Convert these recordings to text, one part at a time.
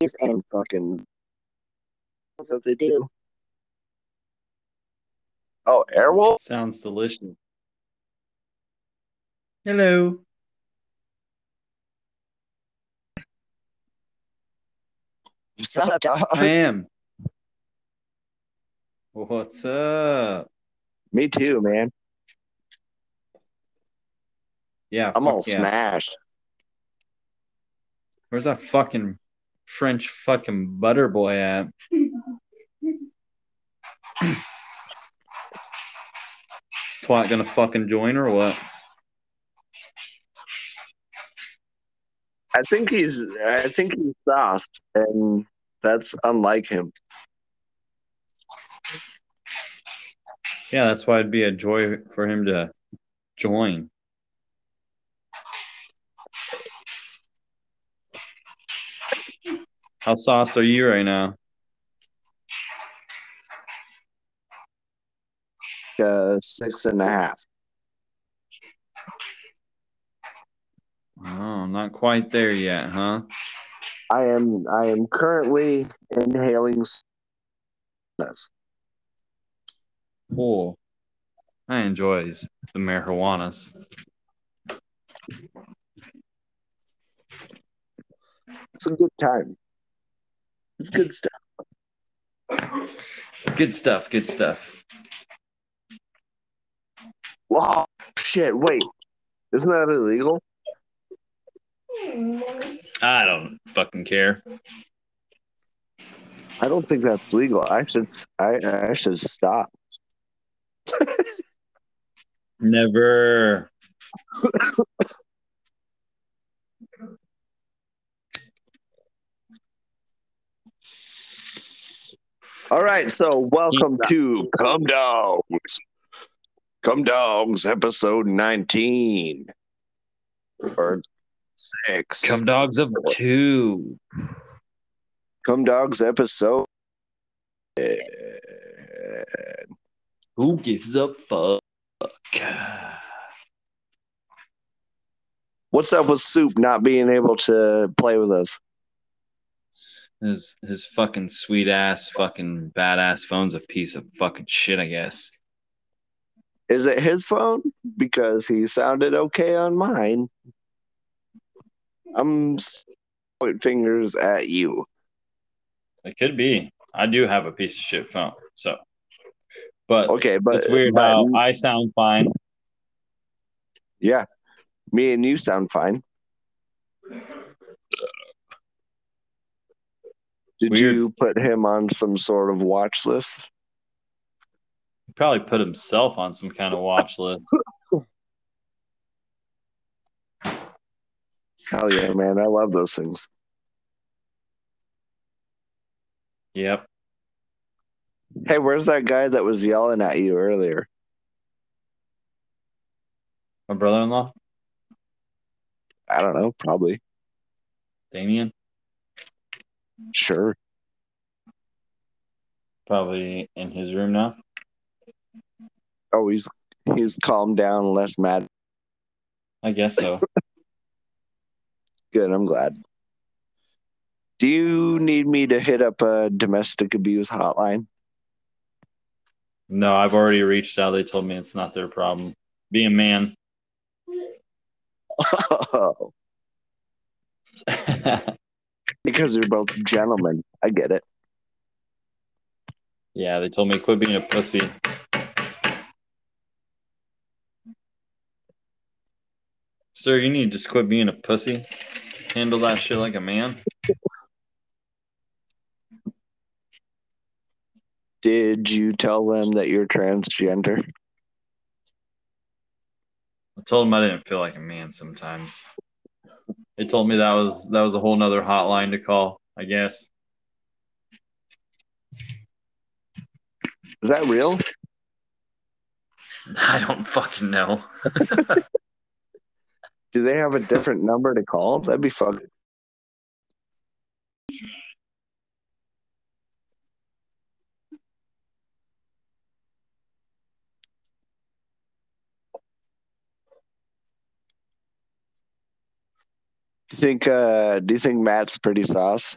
and fucking that's what they do. Oh, Airwolf? Sounds delicious. Hello. What's up, dog? I am. What's up? Me too, man. Yeah, I'm all yeah. smashed. Where's that fucking French fucking butter boy at? Is twat gonna fucking join or what? I think he's I think he's soft, and that's unlike him. Yeah, that's why it'd be a joy for him to join. How sauced are you right now? Uh, six and a half. Oh, not quite there yet, huh? I am I am currently inhaling. Cool. I enjoys the marijuanas. It's a good time. It's good stuff. Good stuff. Good stuff. Wow, shit! Wait, isn't that illegal? I don't fucking care. I don't think that's legal. I should I I should stop. Never. All right, so welcome to Come Dogs. Come Dogs, episode 19. Or six. Come dogs of two. Come Dogs episode. Who gives a fuck? What's up with Soup not being able to play with us? His his fucking sweet ass fucking badass phone's a piece of fucking shit, I guess. Is it his phone? Because he sounded okay on mine. I'm point fingers at you. It could be. I do have a piece of shit phone, so. But Okay, but it's weird but- how I sound fine. yeah, me and you sound fine. Did Weird. you put him on some sort of watch list? He probably put himself on some kind of watch list. Hell yeah, man! I love those things. Yep. Hey, where's that guy that was yelling at you earlier? My brother in law, I don't know. Probably. Damien, Sure. probably in his room now. Oh, he's he's calmed down, less mad. I guess so. Good. I'm glad. Do you need me to hit up a domestic abuse hotline? no, I've already reached out. They told me it's not their problem. Be a man. Oh, because you're both gentlemen. I get it. yeah, they told me quit being a pussy. Sir, you need to just quit being a pussy. Handle that shit like a man. Did you tell them that you're transgender? I told them I didn't feel like a man sometimes. They told me that was that was a whole nother hotline to call, I guess. Is that real? I don't fucking know. Do they have a different number to call? That'd be fun. You think uh do you think Matt's pretty sauce?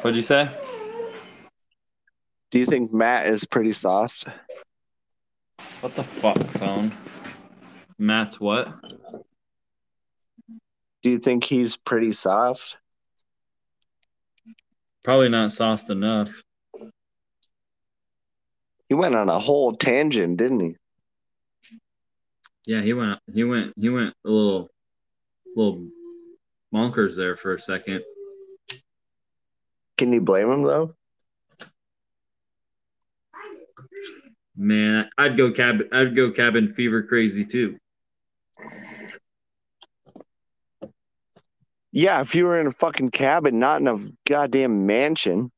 What'd you say? Do you think Matt is pretty sauced? What the fuck, phone? Matt's what? Do you think he's pretty sauced? Probably not sauced enough. He went on a whole tangent, didn't he? Yeah, he went. He went. He went a little, little bonkers there for a second. Can you blame him though? Man, I'd go cabin. I'd go cabin fever crazy too. Yeah, if you were in a fucking cabin, not in a goddamn mansion.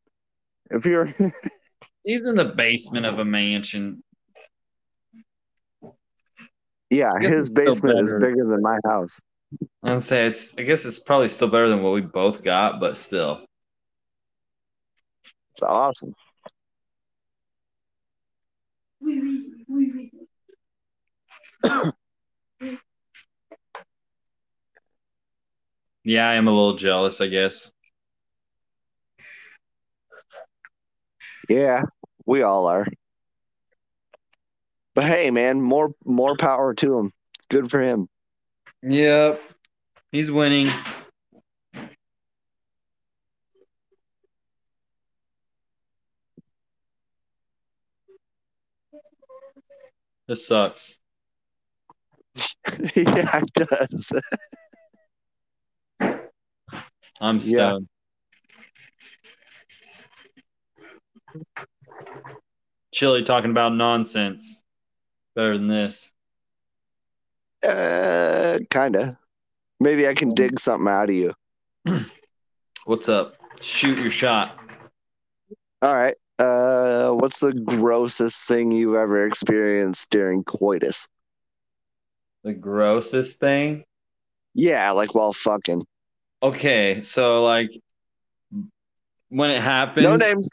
If you're He's in the basement of a mansion. Yeah, his basement is bigger than my house. I'd say it's. I guess it's probably still better than what we both got, but still. It's awesome. Yeah, I am a little jealous. I guess. Yeah, we all are. But hey, man, more more power to him. Good for him. Yep. He's winning. This sucks. yeah, it does. I'm Yeah. stoned. Chili talking about nonsense. Better than this. Uh, kinda. Maybe I can dig something out of you. What's up? Shoot your shot. All right. Uh, what's the grossest thing you've ever experienced during coitus? The grossest thing. Yeah, like while fucking. Okay, so like when it happened. No names.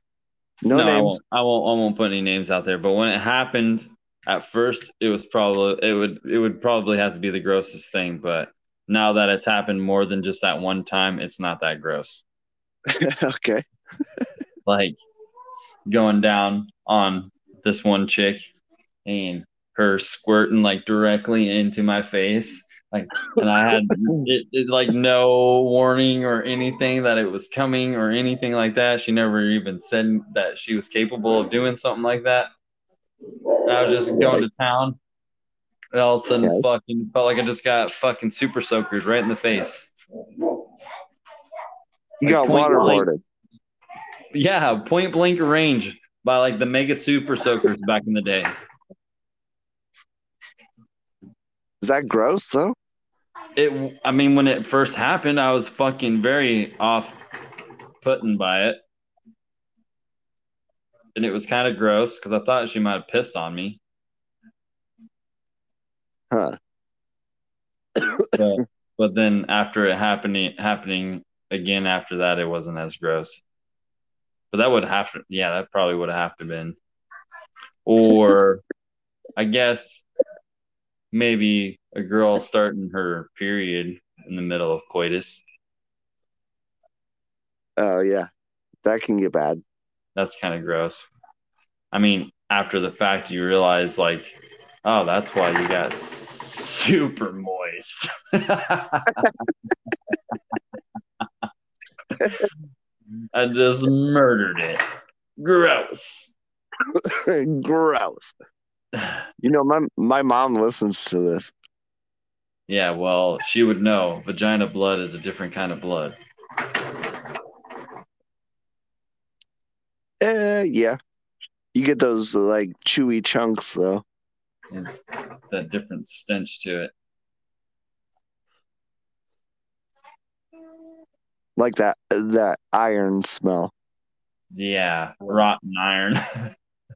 No, I names. won't, I won't. I won't put any names out there. But when it happened, at first, it was probably it would it would probably have to be the grossest thing. But now that it's happened more than just that one time, it's not that gross. okay. Like going down on this one chick and her squirting like directly into my face. Like, and I had it, it, like no warning or anything that it was coming or anything like that. She never even said that she was capable of doing something like that. I was just going to town. And all of a sudden, Okay. fucking felt like I just got fucking super soakered right in the face. You Like got waterboarded. Yeah, point blank range by like the mega super soakers back in the day. Is that gross though? It, I mean, when it first happened, I was fucking very off putting by it. And it was kind of gross because I thought she might have pissed on me. Huh. But, but then after it happening happening again after that, it wasn't as gross. But that would have to, yeah, that probably would have to been. Or I guess maybe a girl starting her period in the middle of coitus. Oh yeah. That can get bad. That's kind of gross. I mean, after the fact, you realize, like, oh, that's why you got super moist. I just murdered it. Gross. gross. You know, my my mom listens to this. Yeah, well, she would know. Vagina blood is a different kind of blood. Uh yeah. You get those like chewy chunks though. It's that different stench to it. Like that that iron smell. Yeah, rotten iron.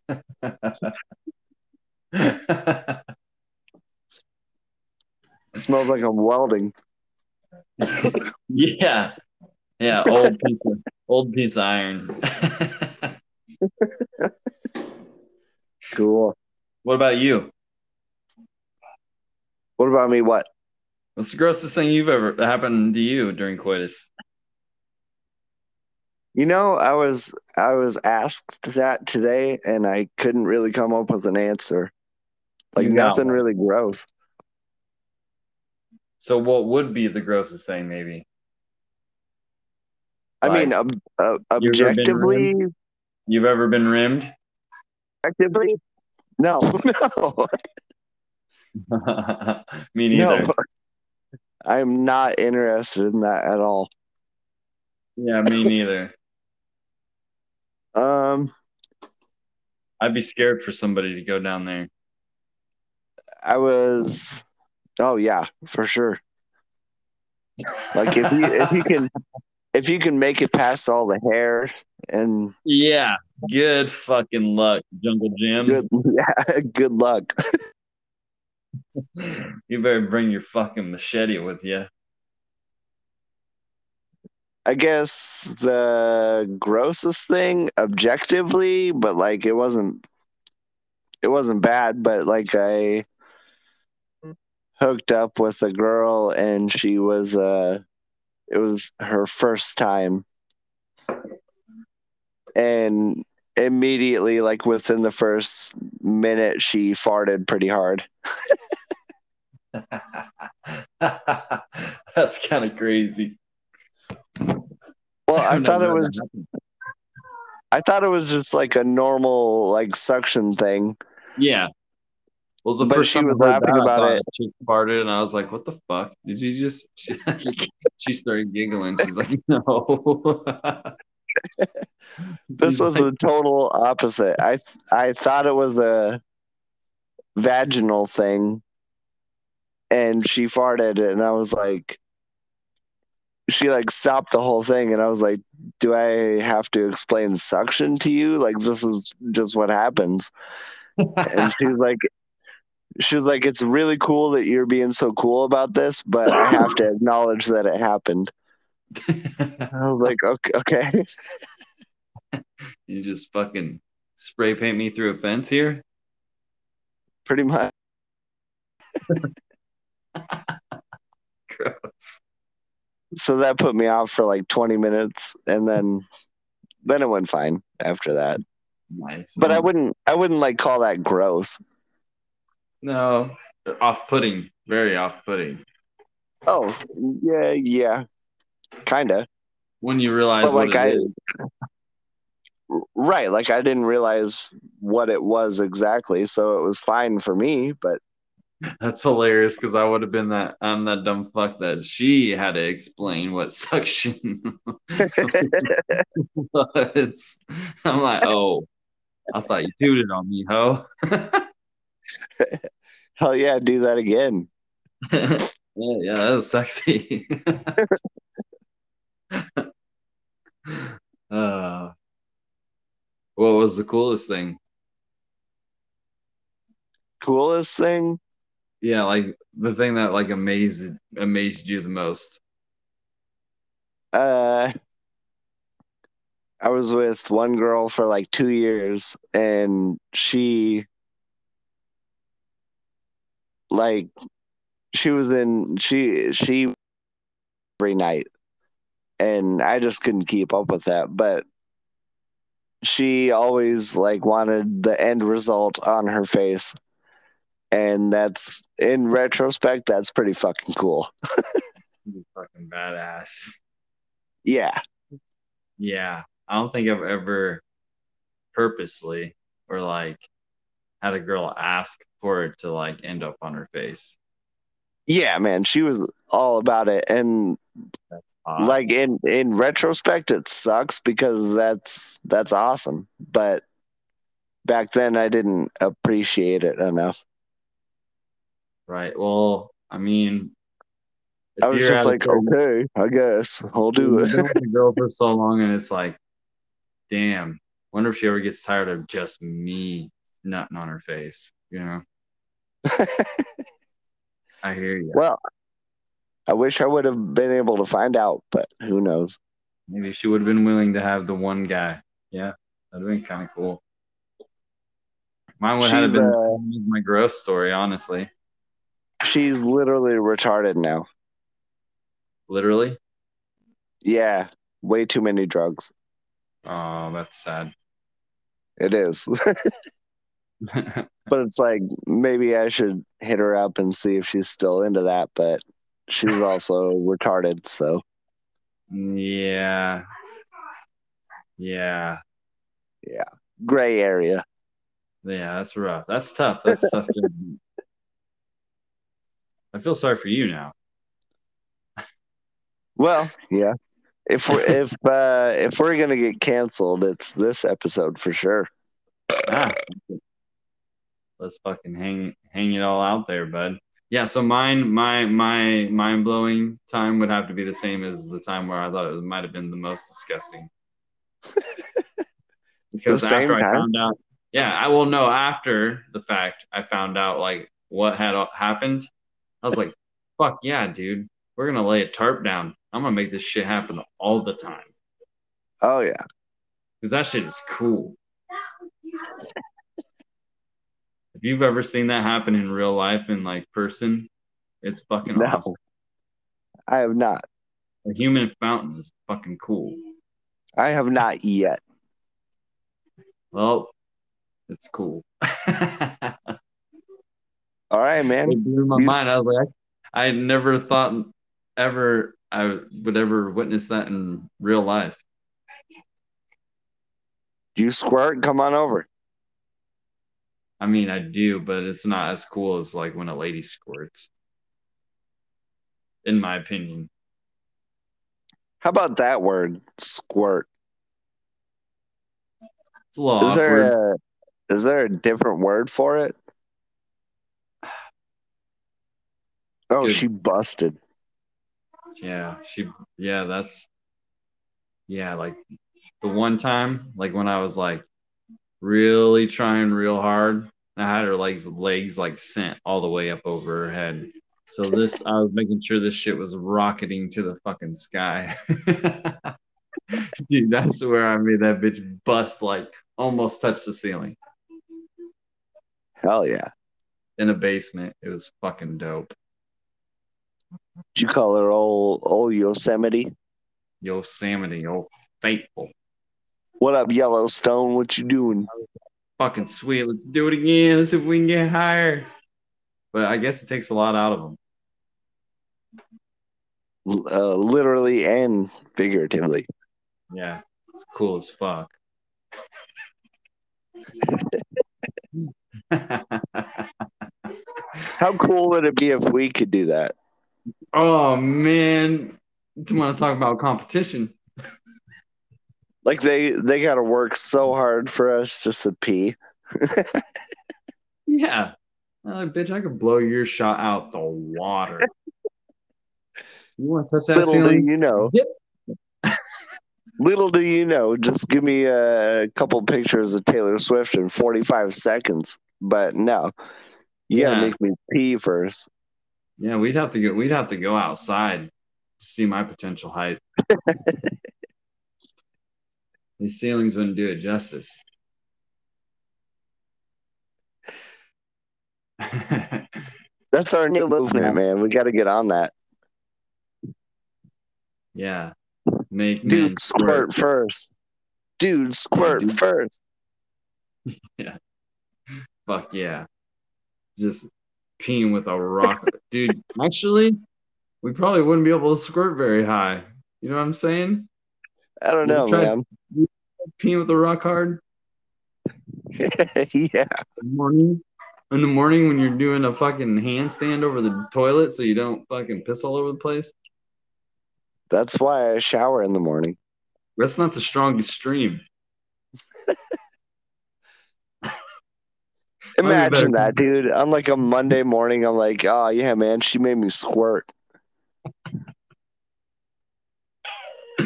smells like I'm welding. yeah, yeah, old piece of old piece of iron. Cool. what about you? What about me? What? What's the grossest thing you've ever happened to you during coitus? You know, I was I was asked that today, and I couldn't really come up with an answer. Like nothing really gross. So what would be the grossest thing? Maybe I mean, Like, ob- uh, you ever objectively, you've ever been rimmed? objectively, no, no, Me no. neither. I'm not interested in that at all. Yeah, me neither. Um, I'd be scared for somebody to go down there. I was, oh yeah, for sure. Like if you if you can if you can make it past all the hair and Yeah, good fucking luck, Jungle Jim. good yeah, good luck. You better bring your fucking machete with you. I guess the grossest thing objectively, but like it wasn't it wasn't bad, but like I hooked up with a girl and she was uh it was her first time. And immediately like within the first minute she farted pretty hard. That's kind of crazy. Well, I don't thought it was. I thought it was just like a normal like suction thing. Yeah. Well, the But first she time was laughing that, about it. She farted, and I was like, "What the fuck? Did you just?" She, she started giggling. She's like, "No." This was the total opposite. I th- I thought it was a vaginal thing, and she farted, and I was like, she like stopped the whole thing, and I was like, do I have to explain suction to you? Like this is just what happens. And she was like, she was like, it's really cool that you're being so cool about this, but I have to acknowledge that it happened. I was like, okay, okay. you just fucking spray paint me through a fence here. pretty much. Gross. so that put me off for like 20 minutes and then then it went fine after that Nice. but i wouldn't i wouldn't like call that gross No, off-putting. Very off-putting. oh yeah yeah kind of When you realize But, like, I- is. right like i didn't realize what it was exactly so it was fine for me but That's hilarious because I would have been that I'm that dumb fuck that she had to explain what suction was. I'm like, oh, I thought you tooted on me, ho. hell yeah do that again yeah, yeah, that was sexy. uh, what was the coolest thing? coolest thing Yeah, like the thing that like amazed amazed you the most. uh i was with one girl for like two years and she like she was in she she every night and i just couldn't keep up with that but she always like wanted the end result on her face and that's in retrospect that's pretty fucking cool fucking badass. yeah Yeah, I don't think I've ever purposely or like had a girl ask for it to like end up on her face. Yeah man she was all about it and like in in retrospect it sucks because that's that's awesome but back then i didn't appreciate it enough right. Well, I mean, i was just like okay i guess i'll do it been with a girl for so long, and it's like, damn. Wonder if she ever gets tired of just me nutting on her face. You know? I hear you. well i wish i would have been able to find out but who knows Maybe she would have been willing to have the one guy. Yeah, that'd been kind of cool. Mine would have been uh, my gross story, honestly. she's literally retarded now Literally. yeah way too many drugs Oh, that's sad. It is. but it's like maybe I should hit her up and see if she's still into that, but she's also retarded, so yeah. Yeah. Yeah. Gray area. Yeah, that's rough. That's tough. That's tough. to- I feel sorry for you now. Well, yeah. If we're if uh if we're gonna get canceled, it's this episode for sure. Ah, let's fucking hang hang it all out there, bud. Yeah, so mine, my my mind blowing time would have to be the same as the time where I thought it might have been the most disgusting. because The same I time? found out, yeah, I will know after the fact. I found out like what had happened. I was like, "Fuck yeah, dude, we're gonna lay a tarp down. I'm gonna make this shit happen all the time Oh yeah. because that shit is cool." If you've ever seen that happen in real life in like person, it's fucking No. awesome. I have not. A human fountain is fucking cool. I have not yet. Well, it's cool. All right, man. It blew my You- mind. I was like, I never thought ever I would ever witness that in real life. You squirt, come on over. I mean, I do, but it's not as cool as like when a lady squirts, in my opinion. How about that word? Squirt. It's a little Is awkward. there a is there a different word for it? Oh, good. she busted. Yeah, she yeah, that's yeah, like the one time, like when I was like really trying real hard, I had her legs legs like sent all the way up over her head. So this I was making sure this shit was rocketing to the fucking sky. Dude, that's where I made that bitch bust like almost touch the ceiling Hell yeah. in a basement. It was fucking dope. Did you call her old old Yosemite? Yosemite, old faithful. What up, Yellowstone? What you doing? Fucking sweet. Let's do it again. Let's see if we can get higher. But I guess it takes a lot out of them. Uh, literally and figuratively. Yeah, it's cool as fuck. How cool would it be if we could do that? oh man, you want to talk about competition? Like they they got to work so hard for us just to pee. Yeah, like bitch, I could blow your shot out the water. You want to touch that Little do you know. Yep. Little do you know. Just give me a couple pictures of Taylor Swift in 45 seconds. But no, you Yeah. gotta make me pee first. Yeah, we'd have to go. We'd have to go outside to see my potential height. These ceilings wouldn't do it justice. That's our new movement, man. We got to get on that. yeah, make Dude, squirt first. Dude, squirt dude. first. Fuck yeah. Just peeing with a rock. Dude, actually, we probably wouldn't be able to squirt very high. You know what I'm saying? I don't know, man. Peeing with a rock hard yeah. in the morning. In the morning when you're doing a fucking handstand over the toilet so you don't fucking piss all over the place. That's why I shower in the morning. That's not the strongest stream. Imagine that, dude. On like a Monday morning, I'm like, oh yeah, man, she made me squirt.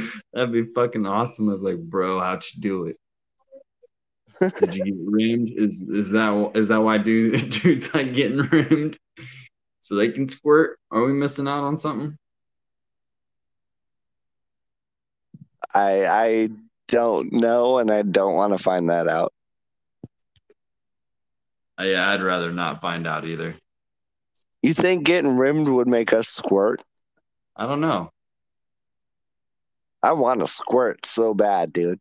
That'd be fucking awesome. I'd like, bro, how'd you do it? Did you get rimmed? Is is that is that why dude, dudes like getting rimmed so they can squirt? Are we missing out on something? I I don't know, and I don't want to find that out. Uh, yeah, I'd rather not find out either. You think getting rimmed would make us squirt? I don't know. I want to squirt so bad, dude.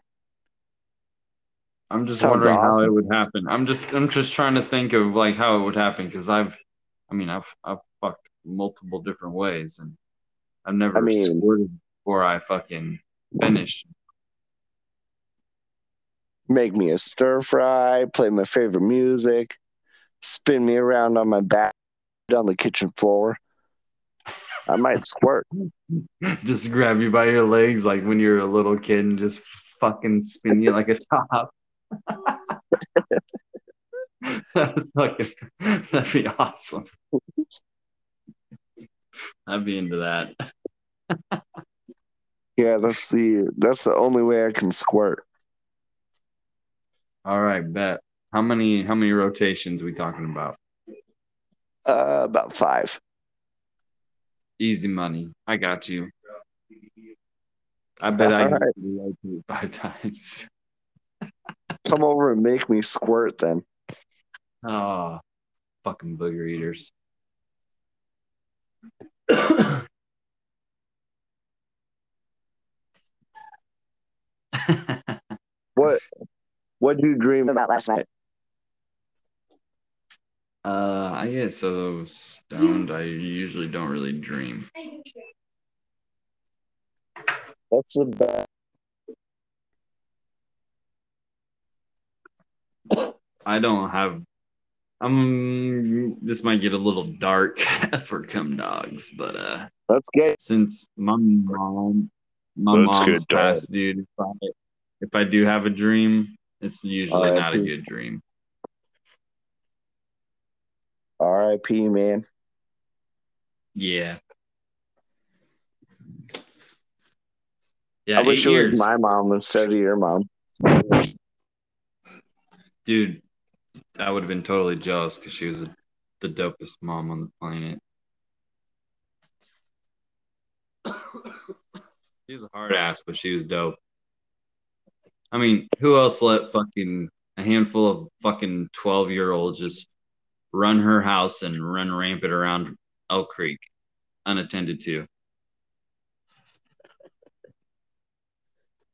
I'm just Sounds wondering how it would happen. I'm just I'm just trying to think of like how it would happen because I've I mean I've I've fucked multiple different ways and I've never I mean- squirted before I fucking finished. Make me a stir fry, play my favorite music, spin me around on my back on the kitchen floor. I might squirt. just grab you by your legs like when you're a little kid and just fucking spin you like a top. That's fucking that'd be awesome. I'd be into that. Yeah, that's the that's the only way I can squirt. All right, bet. How many how many rotations we talking about? Uh, about five. Easy money. I got you. I bet I All can right. do it five times. Come over and make me squirt then. Oh, fucking booger eaters. What what did you dream about last night? Uh, I get so stoned. I usually don't really dream. That's the best. I don't have. Um, this might get a little dark for cum dogs, but uh, that's good. since my mom, my Let's mom's get dark. passed, dude. If I, if I do have a dream, it's usually not a good dream. R.I.P. Man. Yeah. Yeah, I wish it years. was my mom instead of your mom. Dude, I would have been totally jealous because she was the dopest mom on the planet. She was a hard ass, but she was dope. I mean, who else let fucking a handful of fucking 12 year olds just run her house and run rampant around Elk Creek unattended to?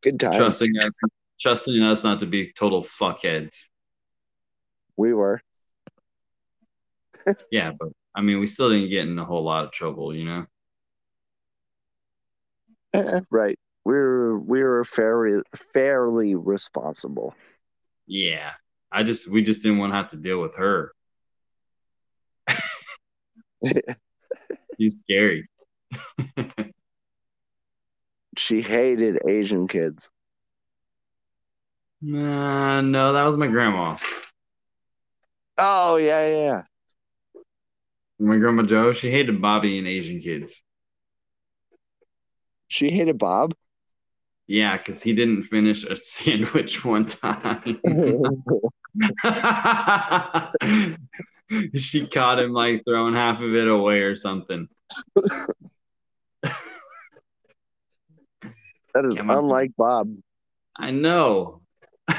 Good times. Trusting us, trusting us not to be total fuckheads. We were. Yeah, but I mean, we still didn't get in a whole lot of trouble, you know? Right. We were we were fairly fairly responsible. Yeah. I just, we just didn't want to have to deal with her. She's scary. She hated Asian kids. Nah, no, that was my grandma. Oh yeah, yeah. My grandma Joe, she hated Bobby and Asian kids. She hated Bob. Yeah, because he didn't finish a sandwich one time. she caught him like throwing half of it away or something. That is Yeah, my- unlike Bob. I know.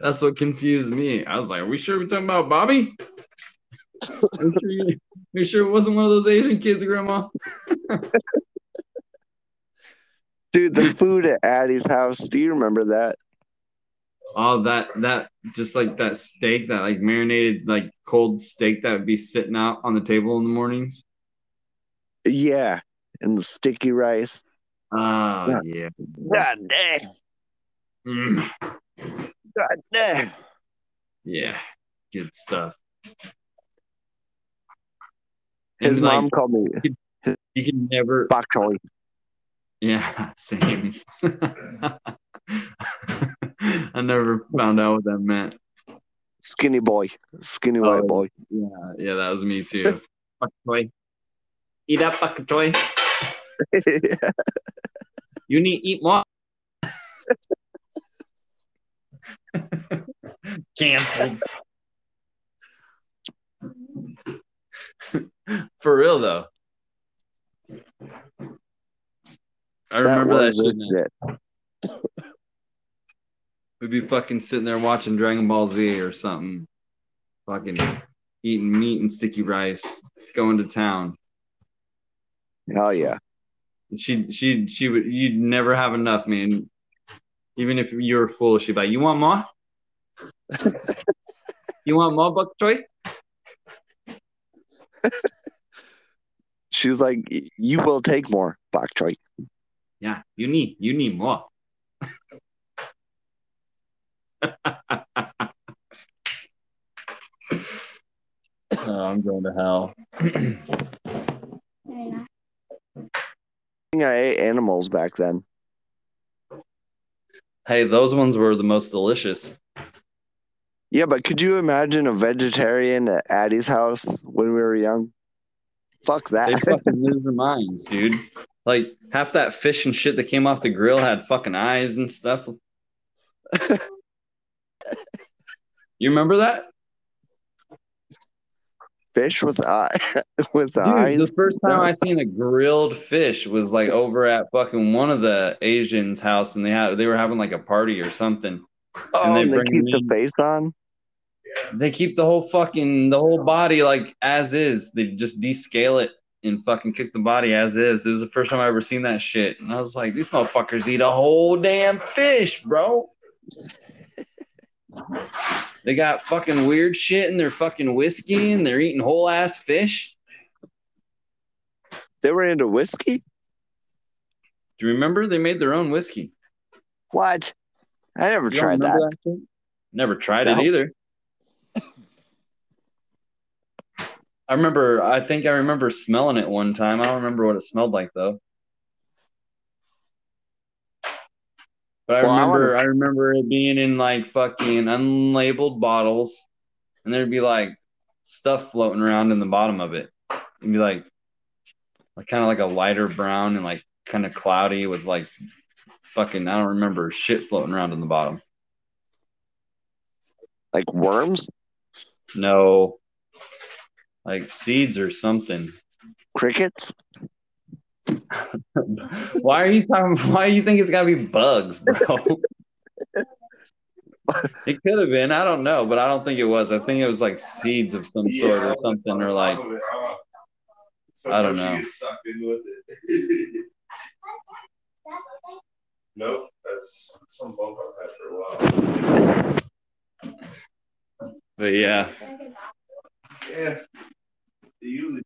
That's what confused me. I was like, Are we sure we're talking about Bobby? Are we sure, you, are you sure it wasn't one of those Asian kids, Grandma? Dude, the food at Addie's house. Do you remember that? Oh, that that just like that steak, that like marinated like cold steak that would be sitting out on the table in the mornings. Yeah. And the sticky rice. Oh yeah. God damn. Mm, God damn. yeah. Good stuff. His And, like, mom called me you can never bok choy. Yeah, same. I never found out what that meant. Skinny boy. Skinny Oh, white boy. Yeah, yeah, that was me too. Fuck toy. Eat up, fucking toy. yeah. You need to eat more. Canceled. For real though. I remember that, was shit. shit. We'd be fucking sitting there watching Dragon Ball Z or something. Fucking eating meat and sticky rice, going to town. Hell yeah. She she she would you'd never have enough, man. Even if you're full, she'd be like, "You want more? you want more bok choy?" She's like, you will take more bok choy. Yeah, you need you need more. oh, I'm going to hell. I ate animals back then. hey, those ones were the most delicious. Yeah, but could you imagine a vegetarian at Addie's house when we were young? Fuck that. They that. fucking lose their minds, dude. Like half that fish and shit that came off the grill had fucking eyes and stuff. you remember that? Fish with eye with Dude, eyes. the first time I seen a grilled fish was like over at fucking one of the Asians' house, and they had they were having like a party or something. oh, and they and they keep the face on. They keep the whole fucking the whole body like as is. They just descale it and fucking kick the body as is. It was the first time I ever seen that shit, and I was like, these motherfuckers eat a whole damn fish, bro. They got fucking weird shit in their fucking whiskey, and they're eating whole ass fish. They were into whiskey. Do you remember they made their own whiskey? What? I never You tried that. shit? Never tried No. it either. I remember. I think I remember smelling it one time. I don't remember what it smelled like though. But I Well, I remember. wanna- I remember it being in like fucking unlabeled bottles, and there'd be like stuff floating around in the bottom of it. It'd be like, like kind of like a lighter brown and like kind of cloudy with like fucking. I don't remember shit floating around in the bottom. Like worms, No. Like seeds or something. crickets. why are you talking why do you think it's gotta be bugs, bro? it could have been, I don't know, but I don't think it was. I think it was like seeds of some sort or something, or like I don't know. Nope, that's some bump I've had for a while. but yeah. Yeah. Usually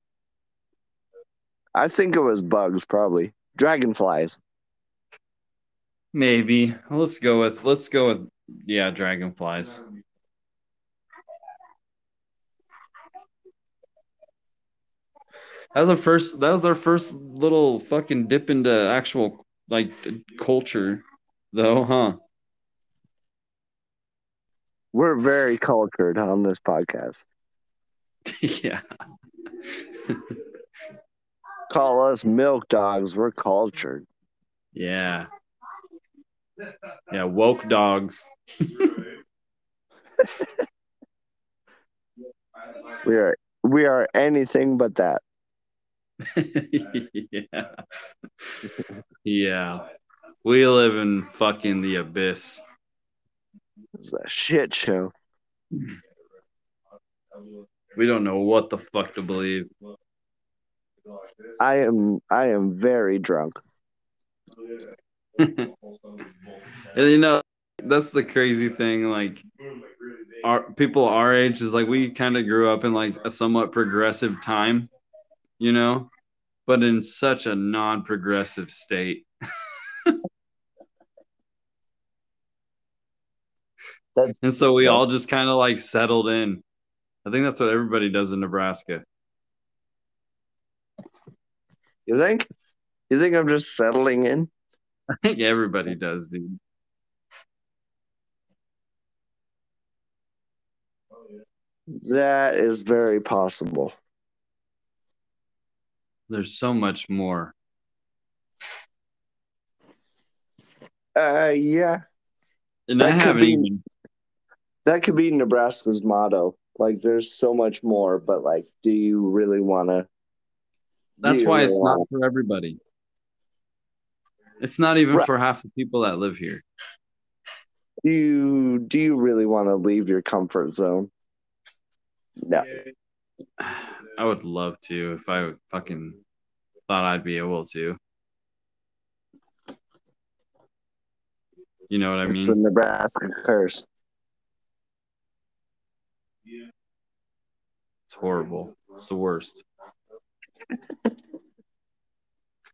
I think it was bugs, probably dragonflies. Maybe. Let's go with let's go with yeah, dragonflies. That was our first that was our first little fucking dip into actual like culture though, huh? We're very cultured on this podcast. yeah. Call us milk dogs. We're cultured. Yeah. Yeah, woke dogs. We are we are anything but that. yeah. yeah. We live in fucking the abyss. It's a shit show. We don't know what the fuck to believe. I am I am very drunk. And you know, that's the crazy thing. Like, our people our age is like we kind of grew up in like a somewhat progressive time, you know, but in such a non-progressive state. And so we all just kind of like settled in. I think that's what everybody does in Nebraska. you think? You think I'm just settling in? I think everybody does, dude. That is very possible. There's so much more. Uh yeah. And That I could haven't be- even That could be Nebraska's motto. Like there's so much more, but like do you really wanna That's why really it's wanna- not for everybody. It's not even Right. for half the people that live here. do you do you really want to leave your comfort zone? No. I would love to if I fucking thought I'd be able to. You know what I mean? It's the? Nebraska curse. It's horrible. It's the worst.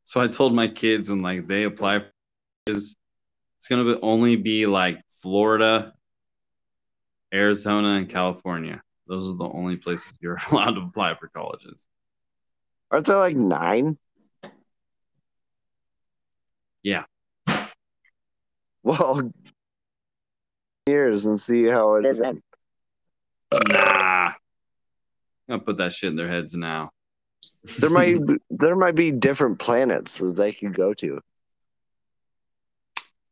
so I told my kids when like they apply for is it's gonna be, only be like Florida, Arizona, and California. Those are the only places you're allowed to apply for colleges. Aren't there like nine? Yeah. Well, years and see how it is then. Nah. I'm gonna put that shit in their heads now. There might there might be different planets that they could go to.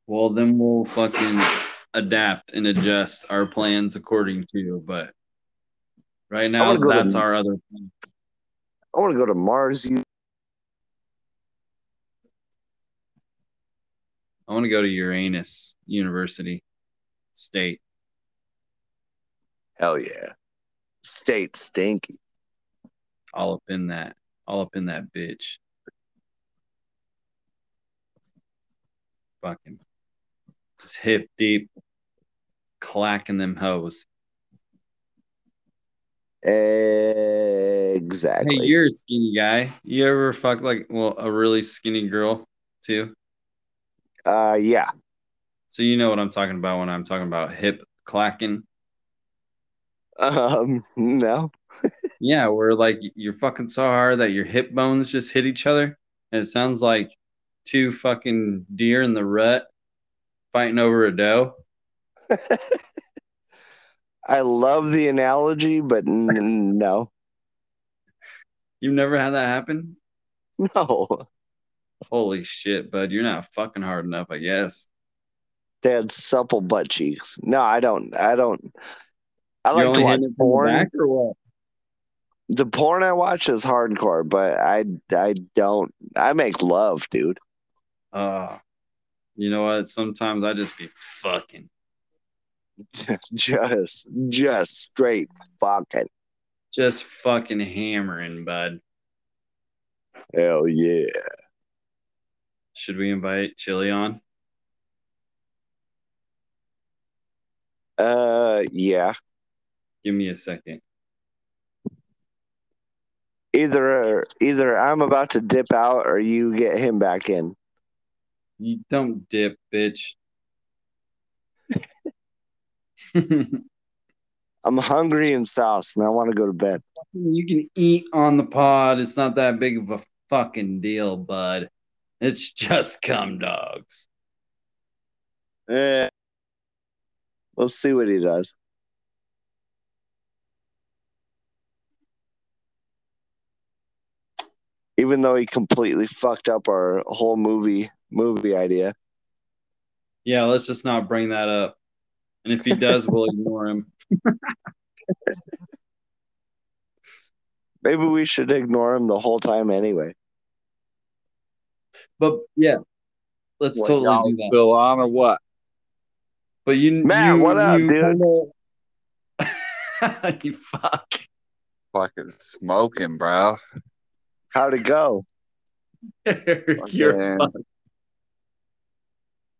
Well, then we'll fucking adapt and adjust our plans according to. But right now, that's our other plan. I want to go to Mars. You I want to go to Uranus University State. Hell yeah, state stinky. All up in that. All up in that bitch. Fucking just hip deep, clacking them hoes. Exactly. Hey, you're a skinny guy. You ever fuck like well a really skinny girl too? uh, yeah. So you know what I'm talking about when I'm talking about hip clacking. Um, no. Yeah, where like you're fucking so hard that your hip bones just hit each other, and it sounds like two fucking deer in the rut fighting over a doe. I love the analogy, but n- no, You've never had that happen? no. Holy shit, bud, you're not fucking hard enough, I guess. They had supple butt cheeks. No, I don't. I don't. I like to watch hitting it from the porn. or what? The porn I watch is hardcore, but I I don't. I make love, dude. Uh, you know what? Sometimes I just be fucking. just just straight fucking. Just fucking hammering, bud. Hell yeah. Should we invite Chili on? Uh, yeah. Give me a second. Either either I'm about to dip out or you get him back in. You don't dip, bitch. I'm hungry and sauce, and I want to go to bed. You can eat on the pod. It's not that big of a fucking deal, bud. It's just cum dogs. Eh. Let's see what he does. Even though he completely fucked up our whole movie movie idea. Yeah, let's just not bring that up. And if he does, we'll ignore him. Maybe we should ignore him the whole time anyway. But yeah, let's What, totally y'all do that. Still on or what? But you, man, you, what up, you dude? kinda- you fuck. Fucking smoking, bro. How'd it go? You're Fucking-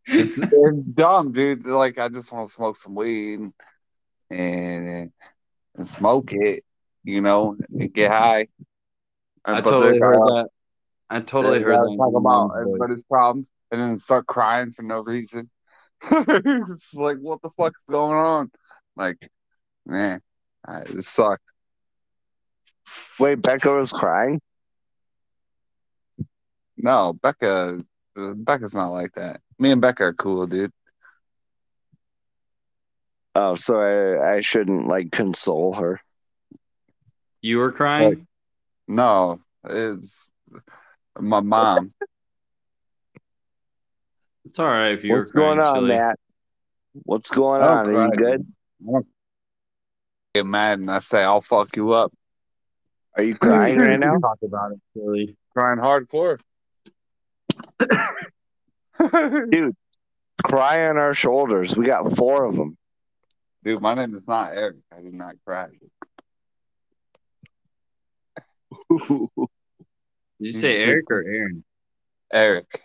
It's, it's dumb, dude. Like I just want to smoke some weed and and smoke it, you know, and get high. I But totally heard uh, that. I totally and, heard that. Talk about Boy. everybody's problems and then start crying for no reason. it's like, what the fuck's going on? Like, man, I, it sucks. Wait, Becca was crying? No, Becca, uh, Becca's not like that. Me and Becca are cool, dude. Oh, so I, I shouldn't like console her. You were crying? No, it's my mom. It's all right if you What's were crying, going on, Chili. Matt? What's going I don't on? Are you good? I get mad and I say I'll fuck you up. Are you crying right now? Talk about it, Chili. Crying hardcore. Dude, cry on our shoulders. We got four of them. Dude, my name is not Eric. I did not cry. Did you say Eric or Aaron? Eric.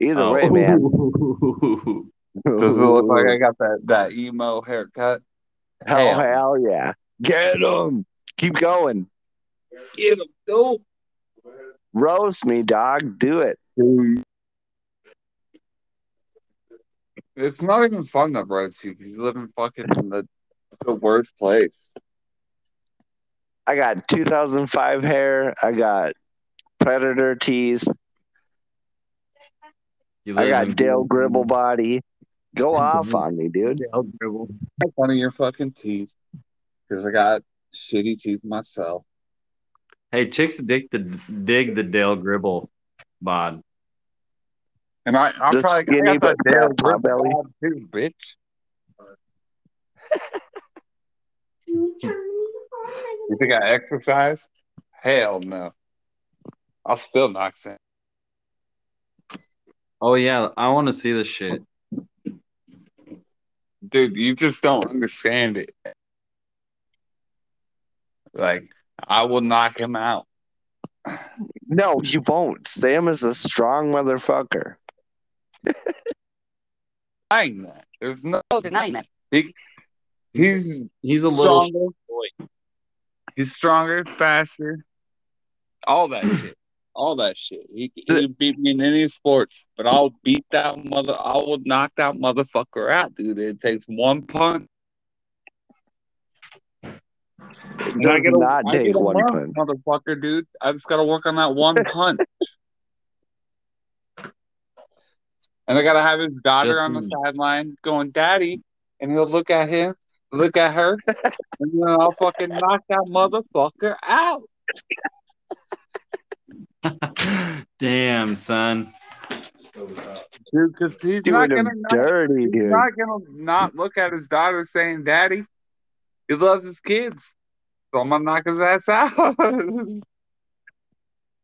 Either Oh. way, man. Does it look like I got that, that emo haircut? Oh, hell, hell yeah. Get him. Keep going. Get him, go. Roast me, dog. Do it. It's not even fun to roast you because you live in fucking the, the worst place. I got 2005 hair. I got predator teeth. You I got in- Dale Gribble body. Go off on me, dude. Dale Gribble. Make of your fucking teeth because I got shitty teeth myself. Hey, chicks dig the dig the Dale Gribble bod. And I, I'm The probably I skinny got that but Dale fat pot Gribble belly. bod too, bitch. You think I exercise? Hell no. I'll still knock some. Oh yeah, I want to see this shit. Dude, you just don't understand it. Like, I will knock him out. No, you won't. Sam is a strong motherfucker. Denying that. There's no oh, denying that. He, he's He's a little stronger. He's stronger, faster, all that shit. All that shit. He he beat me in any sports, but I'll beat that mother. I will knock that motherfucker out, dude. It takes one punch. It And I does get a- not I take get a one month, punch. motherfucker, dude. I just gotta work on that one punch. and I gotta have his daughter Just on the me. sideline going, "Daddy," and he'll look at him, look at her, and then I'll fucking knock that motherfucker out. Damn, son. Dude, because he's not gonna not, dirty, he's dude. not gonna not look at his daughter saying daddy. He loves his kids. So I'm gonna knock his ass out.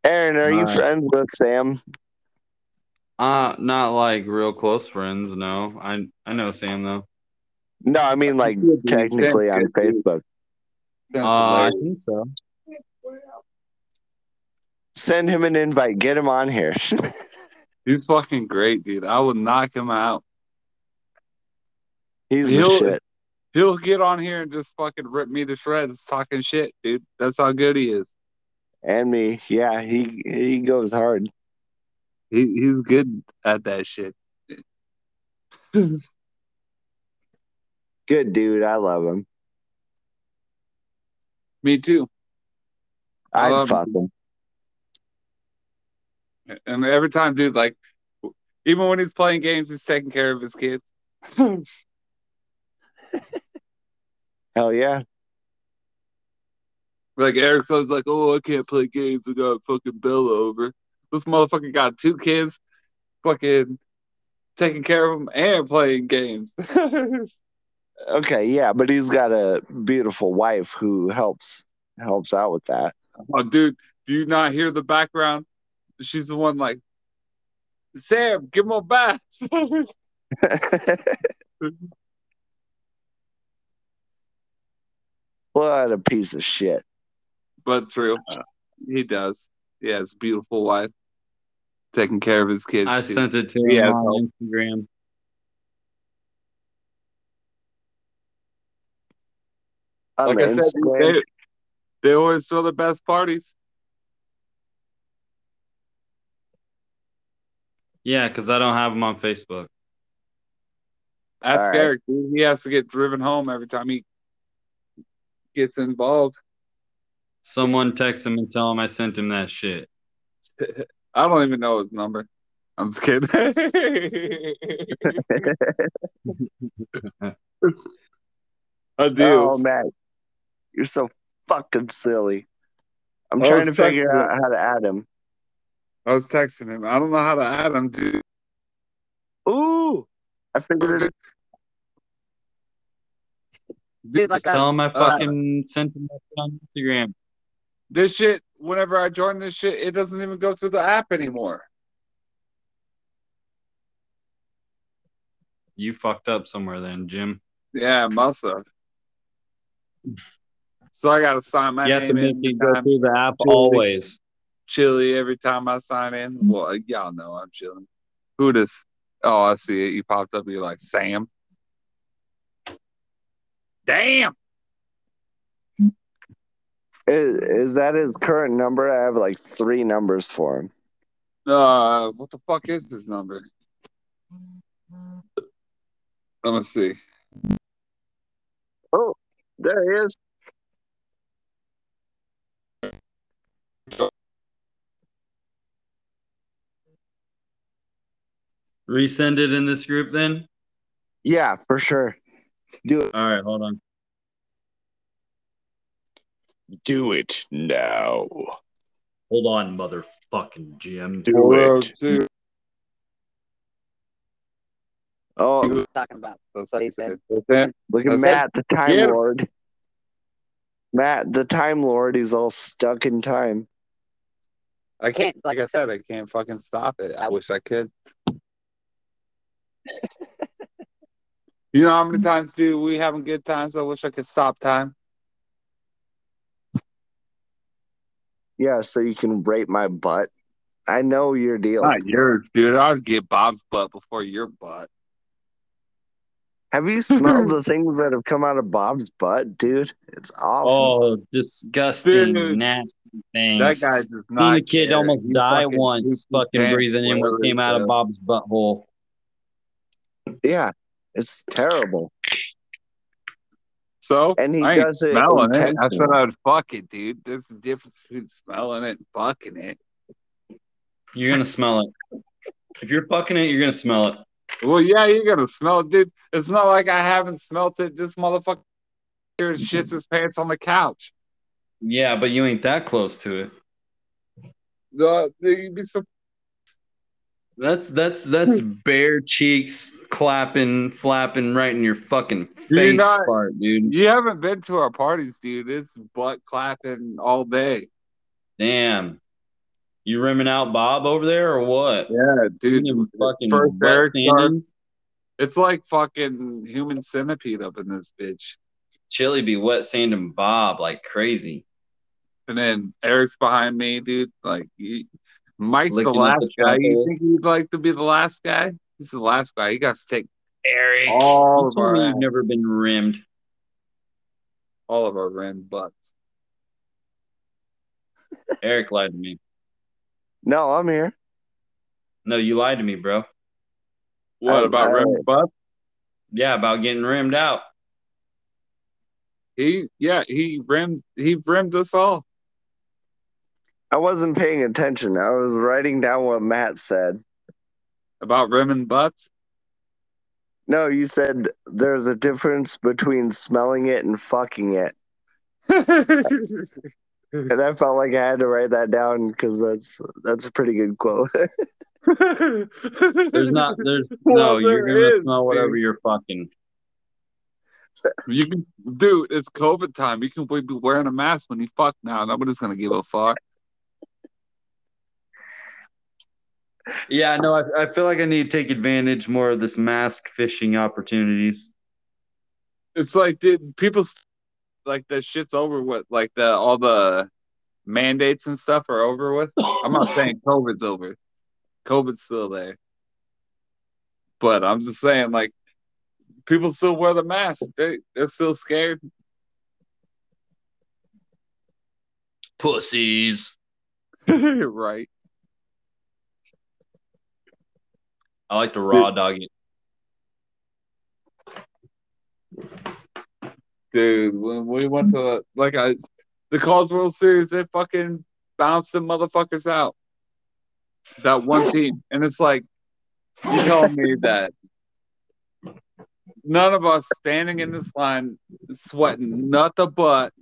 Aaron, are you Alright. friends with Sam? Uh, not like real close friends. No, I I know Sam though. No, I mean like technically on. Facebook. That's Uh, I think so. Send him an invite. Get him on here. He's fucking great, dude. I would knock him out. He's He'll- shit. He'll get on here and just fucking rip me to shreds talking shit, dude. That's how good he is. And me. Yeah, he he goes hard. He he's good at that shit. Good dude. I love him. me too. I I'd love fuck him. And every time, dude, like even when he's playing games, he's taking care of his kids. Hell yeah. Like Eric says, like, oh, I can't play games. I got fucking Bella over. This motherfucker got two kids, fucking taking care of them and playing games. Okay, yeah, but he's got a beautiful wife who helps helps out with that. oh, dude, do you not hear the background? She's the one like, Sam, give him a bath. what a piece of shit. but true, uh, he does. He has a beautiful wife, taking care of his kids. I too. sent it to him Yeah, on Instagram. On like the I said, Instagram. they, they always throw the best parties. Yeah, because I don't have him on Facebook. Ask All right. Eric, dude. He has to get driven home every time he gets involved. Someone text him and tell him I sent him that shit. I don't even know his number. I'm just kidding. I do. Oh man, you're so fucking silly. I'm I trying to figure texting out how to add him. I was texting him. I don't know how to add him, dude. Ooh, I figured it. Dude, like Tell him I uh, fucking sent him on Instagram. This shit, whenever I join this shit, it doesn't even go through the app anymore. You fucked up somewhere then, Jim. Yeah, must have. So I gotta sign my you have to make it go through the app Chili. always. Chili every time I sign in. Well, y'all know I'm chilling. Who does? Oh, I see it. You popped up. You're like Sam. Damn. Is, is that his current number? I have like three numbers for him. Uh, what the fuck is this number? Let me see. Oh, there he is. Resend it in this group then. Yeah, for sure. Do it. All right, hold on. Do it now. Hold on, motherfucking Jim. Do Four oh it. two. Oh, talking about. So he said, look at That's it. Matt, the Time Get him. Lord. Matt, the Time Lord. He's all stuck in time. I can't. Like I said, I can't fucking stop it. I wish I could. you know how many times do we having good times? I wish I could stop time. Yeah, so you can rape my butt. I know your deal. Not yours, dude. I'd get Bob's butt before your butt. Have you smelled the things that have come out of Bob's butt, dude? It's awful. Oh, disgusting, Dude. nasty things. That guy does not. Seen a kid care. almost He die fucking once, fucking breathing in what came out of. Bob's butthole. Yeah, it's terrible. So And he I does it smelling it. I said. I'd fuck it, dude. There's a difference between smelling it and fucking it. You're gonna smell it. If you're fucking it, you're gonna smell it. Well, yeah, you're gonna smell it, dude. It's not like I haven't smelt it. This motherfucker here shits his pants on the couch. Yeah, but you ain't that close to it. Uh, you'd be so That's that's that's hmm. bare cheeks clapping, flapping right in your fucking face not- part, dude. You haven't been to our parties, dude. It's butt clapping all day. Damn. You rimming out Bob over there or what? Yeah, dude. Fucking First butt Eric starts, it's like fucking human centipede up in this bitch. Chili be wet sanding Bob like crazy. And then Eric's behind me, dude. Like, he, Mike's Licking the last the guy. You think he'd like to be the last guy? He's the last guy. He got to take Eric. all You of our you've never been rimmed. all of our rimmed butts. Eric lied to me. No, I'm here. No, you lied to me, bro. What I- about I- rim butts? Yeah, about getting rimmed out. He, yeah, he rimmed, he rimmed us all. I wasn't paying attention. I was writing down what Matt said. About rim and butts. No, you said there's a difference between smelling it and fucking it. And I felt like I had to write that down because that's that's a pretty good quote. There's not there's Well, no, you're gonna is, smell whatever dude. you're fucking. You can, dude. It's COVID time. You can be wearing a mask when you fuck now. Nobody's gonna give a fuck. Yeah, no, I, I feel like I need to take advantage more of this mask fishing opportunities. It's like, dude, people like the shit's over with. Like the all the mandates and stuff are over with. I'm not saying COVID's over. COVID's still there. But I'm just saying, like, people still wear the mask. They they're still scared. Pussies. right. I like the raw dog. Dude, when we went to the, like I the College World Series, they fucking bounced the motherfuckers out. That one team. And it's like you telling me that none of us standing in this line sweating not the butt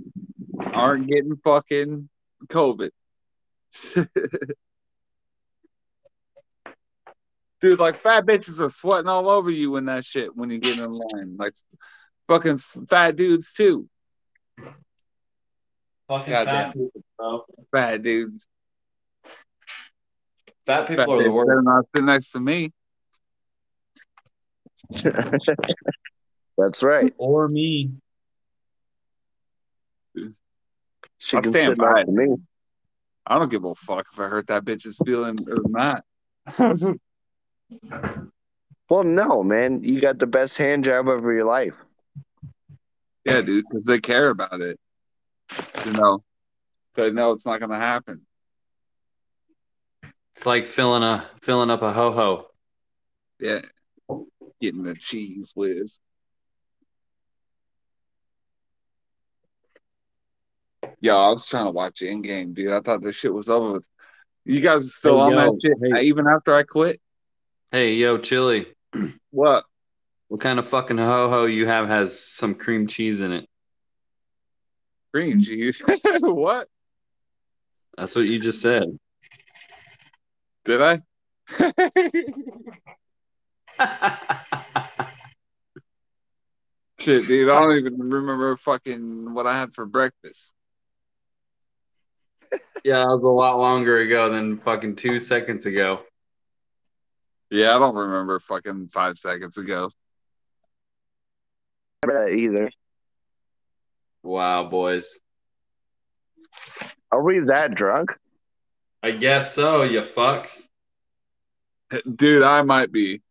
aren't getting fucking COVID. Dude, like fat bitches are sweating all over you in that shit when you get in line. Like fucking fat dudes too. Fucking Goddamn. fat people, bro. Fat dudes. Fat people Fat are the dudes worst. better not sit next to me. that's right. Or me. She I'll can stand sit by next to me. I don't give a fuck if I hurt that bitch's feeling or not. Well, no, man. You got the best hand job of your life. Yeah, dude, because they care about it. You know, they know it's not gonna happen. It's like filling a filling up a ho ho. Yeah, getting the Cheez Whiz. Yo, I was trying to watch Endgame, dude. I thought this shit was over with. You guys still Hey, on yo, that shit hey. even after I quit? Hey, yo, Chili, What? what kind of fucking ho ho you have has some cream cheese in it? Cream cheese? what? That's what you just said. Did I? Shit, dude, I don't even remember fucking what I had for breakfast. yeah, that was a lot longer ago than fucking two seconds ago. Yeah, I don't remember fucking five seconds ago. Either. Wow, boys. Are we that drunk? I guess so, you fucks. Dude, I might be.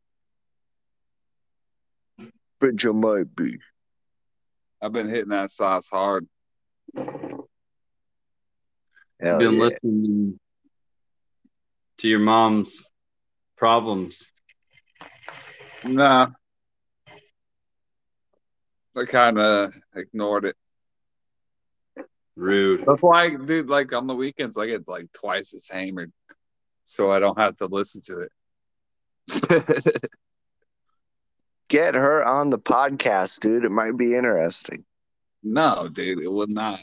But you might be. I've been hitting that sauce hard. Hell I've been yeah. listening to your mom's problems. Nah. I kind of ignored it. Rude. That's why, dude, like on the weekends, I get like twice as hammered. So I don't have to listen to it. Get her on the podcast, dude. It might be interesting. no, dude, it would not.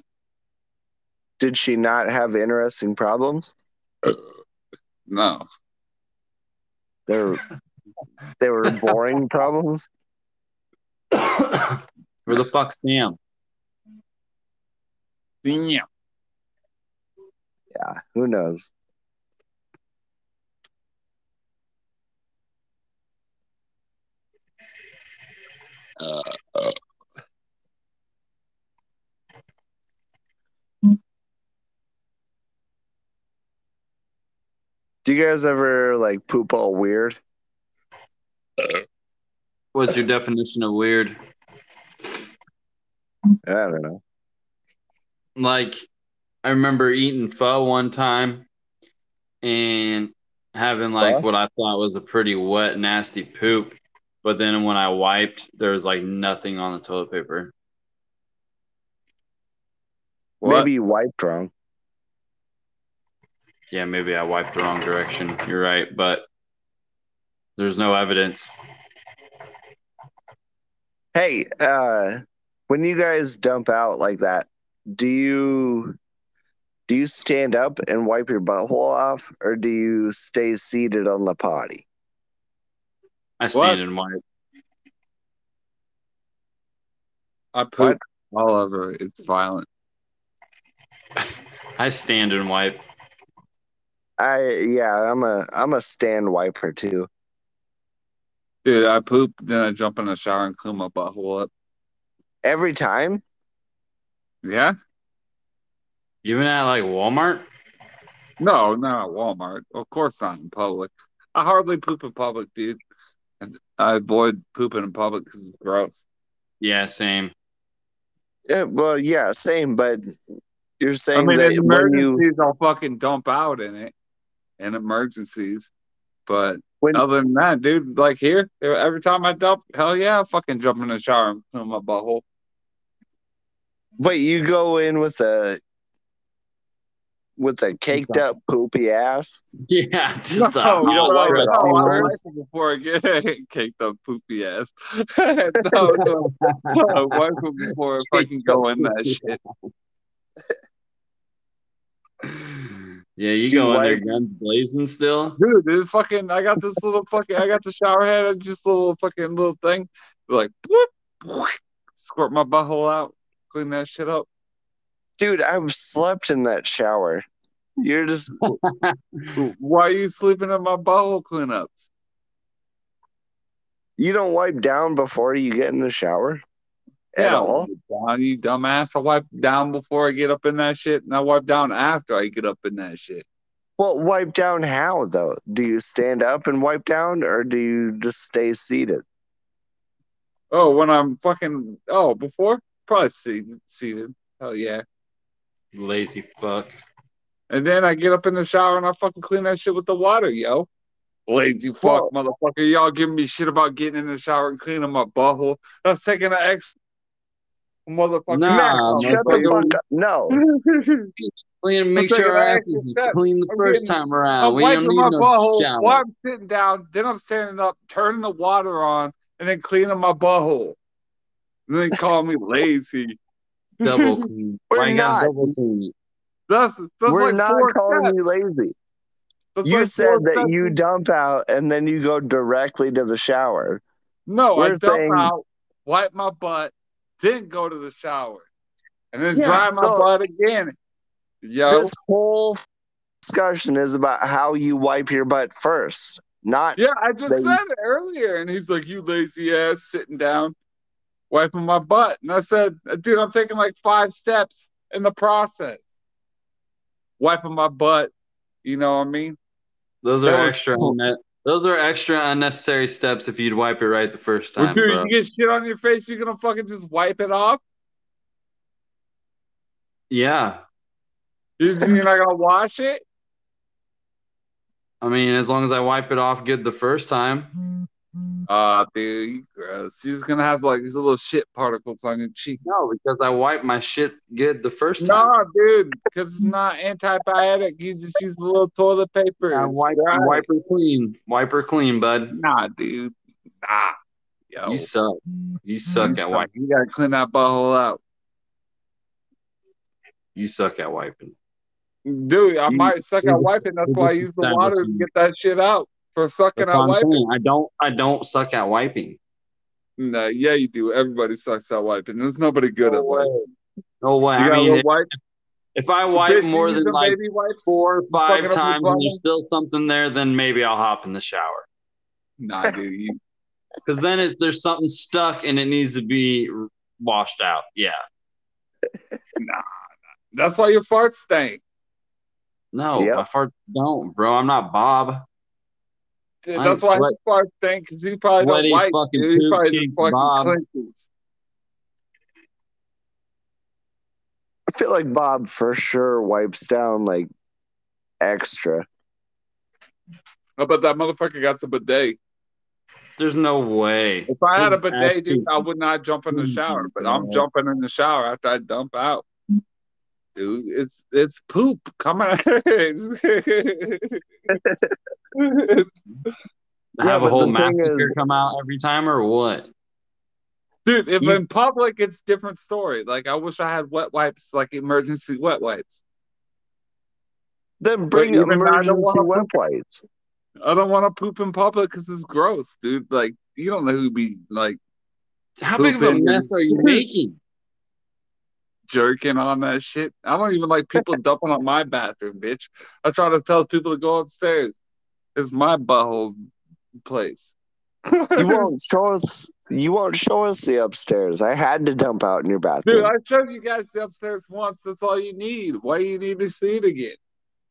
Did she not have interesting problems? No. They're they were boring problems. Where the fuck's Sam? Yeah. Yeah, who knows? Uh, uh, Do you guys ever like poop all weird? What's your definition of weird? I don't know. Like, I remember eating pho one time and having like what I thought was a pretty wet, nasty poop. But then when I wiped, there was like nothing on the toilet paper. What? Maybe you wiped wrong. Yeah, maybe I wiped the wrong direction. You're right, but there's no evidence. Hey, uh, when you guys dump out like that, do you do you stand up and wipe your butthole off, or do you stay seated on the potty? I What? stand and wipe. I poop all over. It's violent. I stand and wipe. I yeah, I'm a I'm a stand wiper too. Dude, I poop, then I jump in the shower and clean my butthole up. Every time? Yeah? Even at like Walmart? No, not at Walmart. Of course not in public. I hardly poop in public, dude. And I avoid pooping in public because it's gross. Yeah, same. Yeah, well, yeah, same, but you're I saying mean, that in when you emergencies, I'll fucking dump out in it. In emergencies. But when other than that, dude, like here, every time I dump, hell yeah, I fucking jump in the shower and clean my butthole. wait, you go in with a with a caked up poopy ass. Yeah, just No, a hot, no, no, crusty I oh. worst. before I get caked up poopy ass. no, no, no, wipe it before I fucking go in that shit. Yeah, you Do go in there guns blazing still. Dude, this fucking, I got this little fucking, I got the shower head, and just a little fucking little thing, like, whoop, whoop, squirt my butthole out, clean that shit up. Dude, I've slept in that shower. You're just Why are you sleeping in my butthole cleanups? you don't wipe down before you get in the shower at Yeah, all. Down, you dumbass. I wipe down before I get up in that shit, and I wipe down after I get up in that shit. Well, wipe down how though? Do you stand up and wipe down, or do you just stay seated? Oh, when I'm fucking oh before probably seated. Seated. Hell yeah. Lazy fuck. And then I get up in the shower and I fucking clean that shit with the water, yo. Lazy fuck, motherfucker. Y'all giving me shit about getting in the shower and cleaning my butthole. That's taking an ex motherfucker. Nah, Matt, shut the fuck up. No. Clean, make I'm sure our asses extra is clean the I'm first time around. I'm we don't wiping need my no butthole shower. while I'm sitting down. Then I'm standing up, turning the water on, and then cleaning my butthole. And then call me lazy. Double clean. We're Why you gotta not. double clean? That's that's We're like not calling steps. you lazy. That's You like said that steps. you dump out and then you go directly to the shower. No, I We're dump saying- out, wipe my butt, then go to the shower, and then Yeah, dry my so- butt again. Yo, This whole discussion is about how you wipe your butt first, not yeah, I just they- said it earlier, and he's like, "You lazy ass, sitting down, wiping my butt," and I said, "Dude, I'm taking like five steps in the process, wiping my butt." You know what I mean? Those are extra. cool. Those are extra unnecessary steps if you'd wipe it right the first Well, time, dude, bro. you get shit on your face, you're gonna fucking just wipe it off. Yeah, You- You're not gonna wash it. I mean, as long as I wipe it off good the first time. Ah, dude, gross. You're just gonna have like these little shit particles on your cheek. No, because I wipe my shit good the first time. No, dude, because it's not antibiotic. You just use a little toilet paper. I It's wipe, wipe her clean. Wipe her clean, bud. Nah, dude. Nah. Yo. You suck. You suck at wiping. You gotta clean that butthole out. You suck at wiping. Dude, I You- might suck at wiping. That's why I use the water to get that shit out. For sucking That's at I'm wiping. saying. I don't. I don't suck at wiping. Nah, yeah, you do. Everybody sucks at wiping. There's nobody good at wiping. No way. You I mean, if, wipe. if I wipe Bitch, more than like baby four or five times and there's still something there, then maybe I'll hop in the shower. Nah, dude. You, Because then it, there's something stuck and it needs to be washed out. Yeah. nah. That's why your farts stink. No, Yep. my farts don't, bro. I'm not Bob. Dude, I that's ain't why sweat- his farts stink because he probably sweaty don't wipe. fucking Dude. He probably just fucking Bob. clenches. I feel like Bob for sure wipes down like extra. How about that motherfucker got the bidet? There's no way. If I had a This bidet, dude, I would not jump in the shower, but I'm jumping in the shower after I dump out. Dude, it's it's poop. Come on. I have a whole massacre is- come out every time or what? Dude, if You- in public, it's different story. Like I wish I had wet wipes, like emergency wet wipes. Then bring even I don't emergency wanna wet wipes. I don't want to poop in public because it's gross, dude. Like you don't know who be like How big of a mess are you making? Jerking on that shit. I don't even like people dumping on my bathroom, bitch. I try to tell people to go upstairs. It's my butthole place. You won't show us. You won't show us the upstairs. I had to dump out in your bathroom. Dude, I showed you guys the upstairs once. That's all you need. Why do you need to see it again?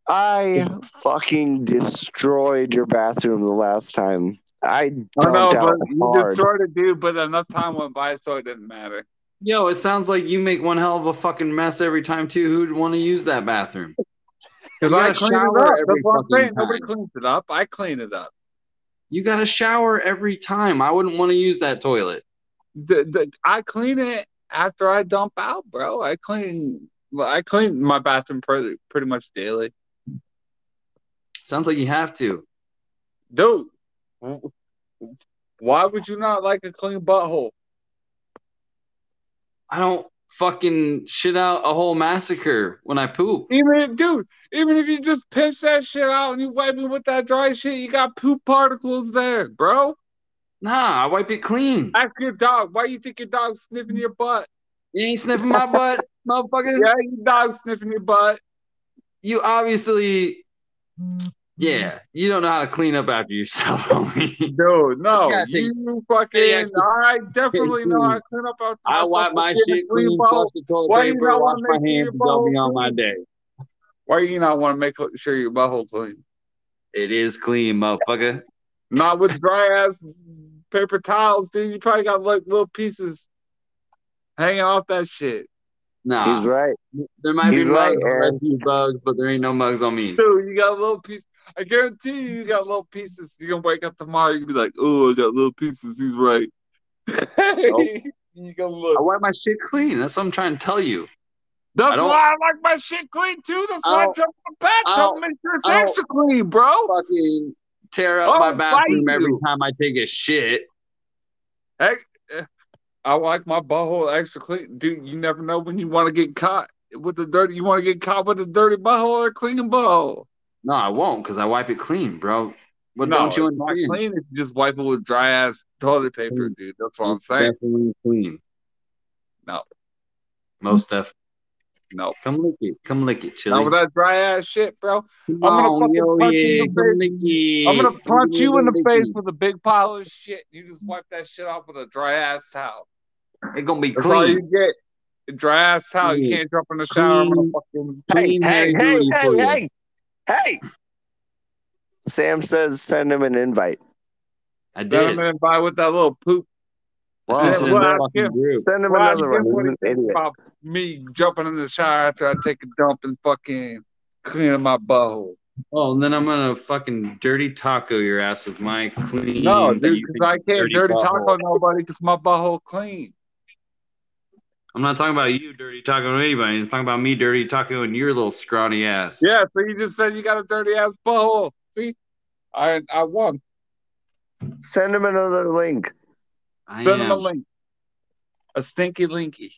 I fucking destroyed your bathroom the last time. I I know, dumped but out you hard. destroyed it, dude. But enough time went by, so it didn't matter. Yo, it sounds like you make one hell of a fucking mess every time too. Who'd want to use that bathroom? Because I clean it shower up. every That's what I'm fucking saying. Nobody cleans it up. I clean it up. You got to shower every time. I wouldn't want to use that toilet. The, the, I clean it after I dump out, bro. I clean. I clean my bathroom pretty, pretty much daily, Sounds like you have to. dude. Why would you not like a clean butthole? I don't fucking shit out a whole massacre when I poop. Even if, dude, even if you just pinch that shit out and you wipe it with that dry shit, you got poop particles there, bro. Nah, I wipe it clean. Ask your dog. Why you think your dog's sniffing your butt? You ain't sniffing my butt, motherfucker. Yeah, your dog's sniffing your butt. You obviously, yeah, you don't know how to clean up after yourself, homie. Dude, no, Yeah, you fucking. Yeah, I definitely know how to clean up after I myself wipe my shit clean, bowl. flush the toilet Why you paper, not wash wanna my make sure hands, and go bowl be on my day. Why you not want to make sure your butthole clean? It is clean, motherfucker. Not with dry ass paper towels, dude. You probably got like little pieces hanging off that shit. Nah, He's right. there might he's be right, mugs on a few bugs, but there ain't no mugs on me. Dude, you got little pieces. I guarantee you, you got little pieces. You're gonna wake up tomorrow, You're gonna be like, oh, I got little pieces. He's right. you gonna look. I wipe my shit clean. That's what I'm trying to tell you. That's I why I like my shit clean too. That's I why I don't- jump on the bathtub I to make sure it's I extra clean, bro. Fucking tear up my bathroom every you. time I take a shit. Heck, eh, I like my butthole extra clean, dude. You never know when you want to get caught with the dirty. You want to get caught with a dirty butthole or a clean butthole. No, I won't because I wipe it clean, bro. But no, don't you it's not understand? clean if you just wipe it with dry ass toilet paper, dude. That's what I'm saying. Definitely clean. No. Most definitely. No, Come lick it. Come lick it, not chili. with that dry ass shit, bro. Come I'm gonna on, fucking yo, punch you in the face. I'm gonna punch you in the face it. with a big pile of shit. You just wipe that shit off with a dry ass towel. It's gonna be That's all you clean. get. Dry ass towel. You can't jump in the shower. I'm gonna fucking. Hey, Clean hey, hey, Doody hey, hey, hey. Sam says send him an invite. I Send did. him in by with that little poop. I Well, sent Well, it well, the fucking yeah. group. Send him Well, another one. get what He's an thinks idiot. about me jumping in the shower after I take a dump and fucking cleaning my butthole. Oh, and then I'm gonna fucking dirty taco your ass with my clean. No, dude, because I can't dirty dirty taco nobody because my butthole clean. I'm not talking about you dirty taco to anybody. I'm talking about me dirty taco and your little scrawny ass. Yeah, so you just said you got a dirty ass butthole. See, I I won. Send him another link. I Send him a link. A stinky linky.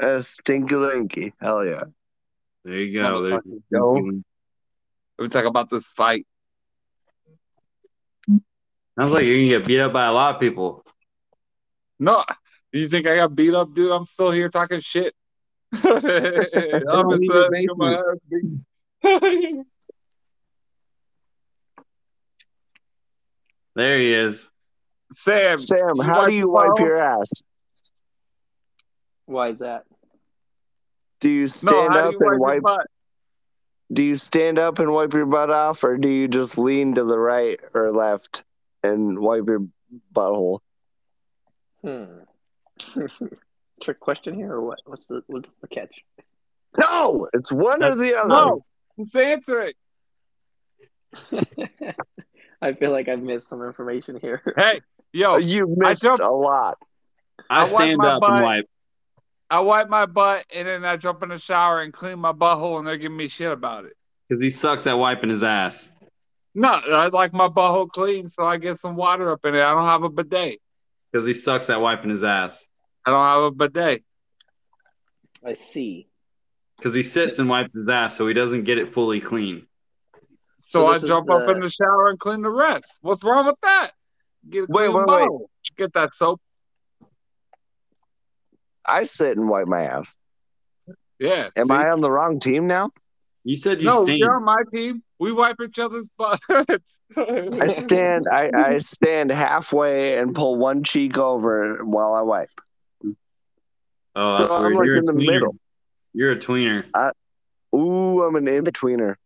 A stinky linky. Hell yeah. There you go. There's Motherfucker, yo. Let me talk about this fight. Sounds like you're gonna get beat up by a lot of people. No, you think I got beat up, dude? I'm still here talking shit. I'm Don't just uh, my ass beat. There he is. Sam, Sam, how do you your wipe butthole? your ass? Why is that? Do you stand how up you and wipe your wipe? butt? Do you stand up and wipe your butt off, or do you just lean to the right or left and wipe your butthole? Hmm. Trick question here, or what? What's the what's the catch? No, it's one or the other. No, just answer it. I feel like I've missed some information here. Hey, yo, You missed jumped- a lot. I, I wipe stand my up butt. and wipe. I wipe my butt and then I jump in the shower and clean my butthole and they're giving me shit about it. Because he sucks at wiping his ass. No, I like my butthole clean, so I get some water up in it. I don't have a bidet. Because he sucks at wiping his ass. I don't have a bidet. I see. Because he sits and wipes his ass, so he doesn't get it fully clean. So, So I this is jump up in the shower and clean the rest. What's wrong with that? Get a Wait, clean wait, wait. Get that soap. I sit and wipe my ass. Yeah. Am see? I on the wrong team now? You said you No, stand. you're on my team. We wipe each other's butts. I stand. I, I stand halfway and pull one cheek over while I wipe. Oh, So that's I'm like You're in the tweener. middle. You're a tweener. Ooh, I'm an in betweener.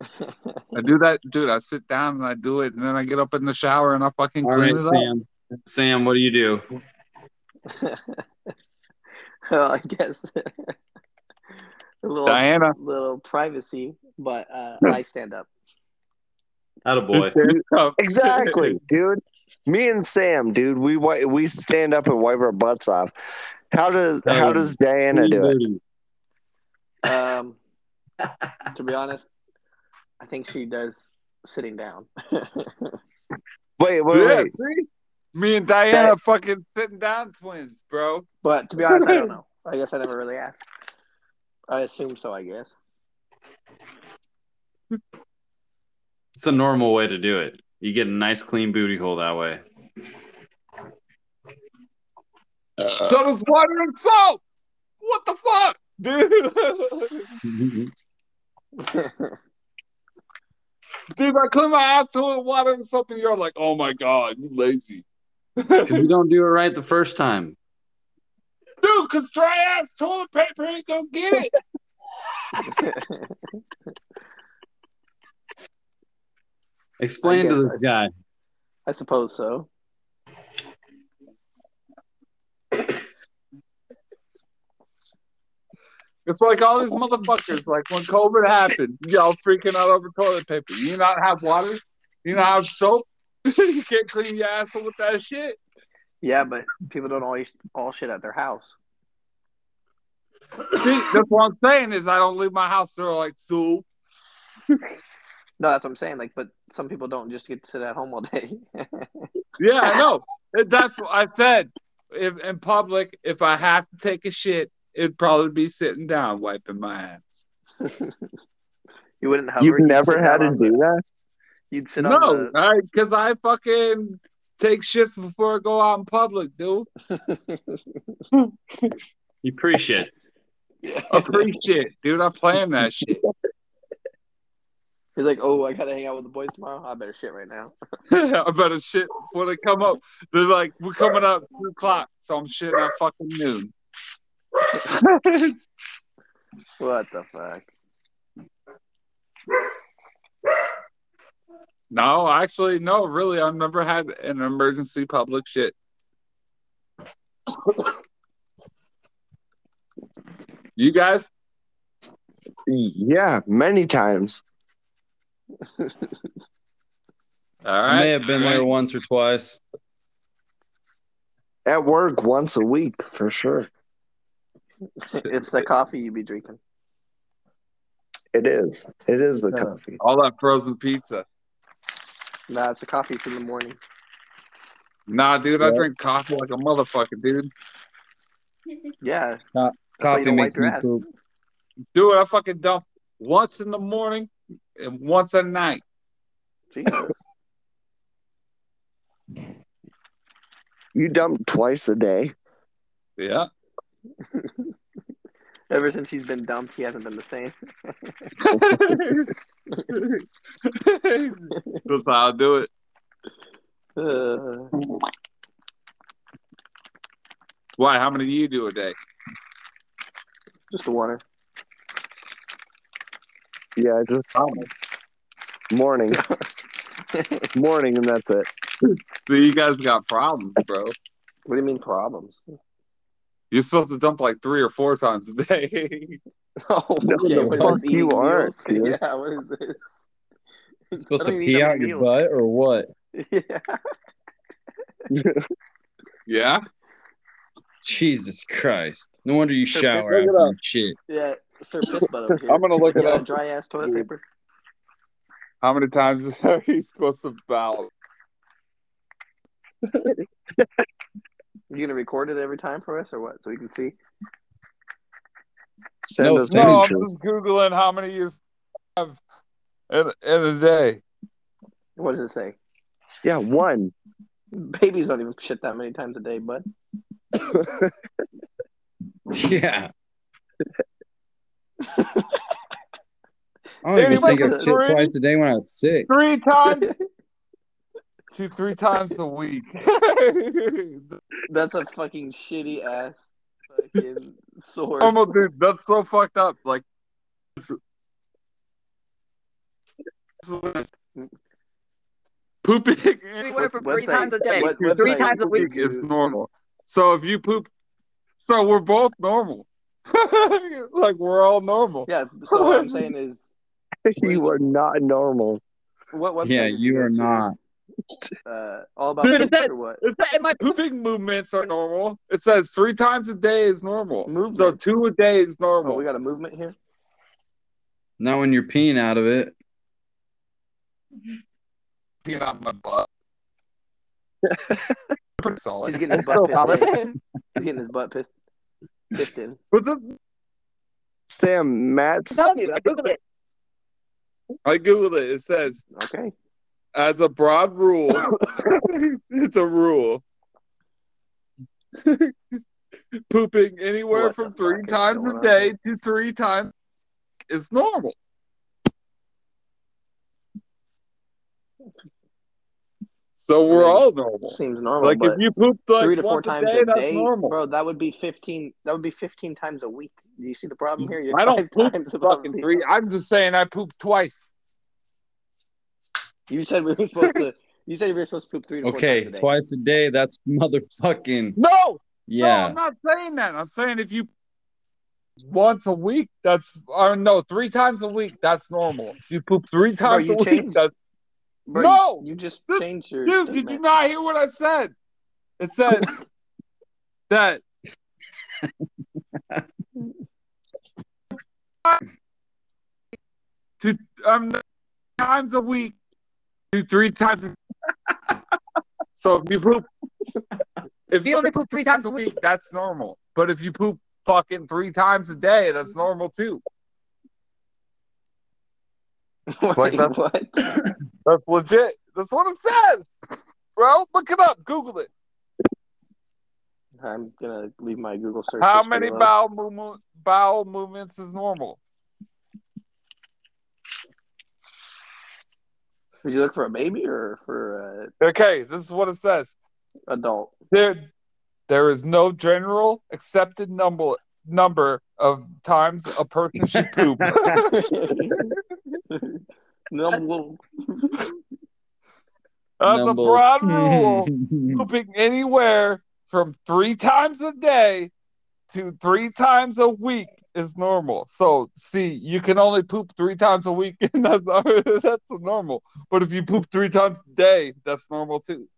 I do that, dude. I sit down and I do it, and then I get up in the shower and I fucking All clean right, it up. Sam. Sam, what do you do? well, I guess a little Diana. little privacy, but uh, I stand up. Attaboy. Stand up. Exactly, dude. Me and Sam, dude, we wi- we stand up and wipe our butts off. How does how Um, does Diana do it? Um, to be honest, I think she does sitting down. Wait, wait, Yeah, wait. see? Me and Diana are fucking sitting down twins, bro. but to be honest, I don't know. I guess I never really asked. I assume so. I guess. It's a normal way to do it. You get a nice clean booty hole that way. so does water and soap. What the fuck, dude? dude, I clean my ass to it, water and soap, and you're like, oh my god, you lazy. You don't do it right the first time. Dude, cause dry ass toilet paper ain't gonna get it. Explain to guess this guy. I suppose so. It's like all these motherfuckers. Like when COVID happened, y'all freaking out over toilet paper. You not have water. You not have soap. you can't clean your asshole with that shit. Yeah, but people don't always all shit at their house. See, that's what I'm saying is I don't leave my house. They're like soup. No, that's what I'm saying. Like, but some people don't just get to sit at home all day. Yeah, I know. That's what I said. If in public, if I have to take a shit, it'd probably be sitting down, wiping my ass. you wouldn't hover. You've never had to do that? You'd sit on No, because I fucking take shits before I go out in public, dude. the. He appreciates. Appreciate, dude. I plan that shit. He's like, oh, I gotta hang out with the boys tomorrow. I better shit right now. I better shit before they come up. They're like, we're coming up two o'clock, so I'm shitting at fucking noon. What the fuck? no, actually, no, really, I've never had an emergency public shit. You guys? Yeah, many times. All I may have been there once or twice. At work once a week for sure. it's the coffee you be drinking. It is. It is the Yeah. coffee. All that frozen pizza. Nah, it's the coffee's in the morning. Nah, dude, I drink coffee like a motherfucker, dude. Yeah. That's Coffee don't makes me poop. Dude, I fucking dump once in the morning and once a night. Jesus. You dump twice a day. Yeah. Ever since he's been dumped, he hasn't been the same. That's how I do it. Uh, Why? How many do you do a day? just a water. Yeah, just morning. morning and that's it. So you guys got problems, bro. What do you mean problems? You're supposed to dump like three or four times a day. Oh, No, okay. the what is fuck this, you eating aren't, meals? dude. Yeah, what is this? You're supposed to pee out your meals. butt or what? Yeah. yeah. Jesus Christ. No wonder you Sir, shower piss- after up. you shit. Yeah, Sir Piss Butt over here. I'm gonna look it up. Dry ass toilet paper. How many times are you supposed to bow? You gonna record it every time for us or what? So we can see. Send No, us no, No, I'm just googling how many you have in, in a day. What does it say? Yeah, one. Babies don't even shit that many times a day, bud. Yeah. I don't Danny, even think I what's shit the- twice a day when I was sick. Three times, two, three times a week. That's a fucking shitty ass fucking source. Oh, dude, that's so fucked up. Like, pooping Anywhere from What three times a day. what Three times a week. you is normal. So if you poop, so we're both normal. like we're all normal. Yeah. So what I'm saying is, you are not normal. what website? Yeah, you are to? not. Uh, all about Dude, poops is that- or what? Is that in my Pooping movements are normal. It says three times a day is normal. So two a day is Oh, normal. we got a movement here. Not when you're peeing out of it. peeing out my butt. Pretty solid. He's getting his butt pissed. He's getting his butt pissed. Pissed in. But the, Sam, Matt's I googled it. I googled it. It says Okay. as a broad rule, it's a rule. Pooping anywhere What from three times a day here? to three times is normal. So we're I mean, all normal. Seems normal, Like if you poop like three to four times a day, a that's day, normal. bro, that would be fifteen. That would be fifteen times a week. Do you see the problem here? You're I don't poop times fucking three. I'm just saying I pooped twice. You said we were supposed to. You said we were supposed to poop three to four Okay, times a day. twice a day. That's motherfucking No, Yeah. no, yeah. I'm not saying that. I'm saying if you once a week, that's or no, three times a week, that's normal. If you poop three times you a week, changed. that's Bro, No! you, you just Dude, changed your dude. Did you not hear what I said? It said that to um times a week, do three times. A, so if you poop, if you only poop three times a week, that's normal. But if you poop fucking three times a day, that's normal too. Wait, what? That's legit. That's what it says, bro. Look it up. Google it. I'm gonna leave my Google search. How many bowel movement bowel movements is normal? Did you look for a baby or for a... Okay, this is what it says. adult? There, there is no general accepted number number of times a person should poop. no, That's a Numbles. broad rule. Pooping anywhere from three times a day to three times a week is normal. So, see, you can only poop three times a week, and that's that's normal. But if you poop three times a day, that's normal too.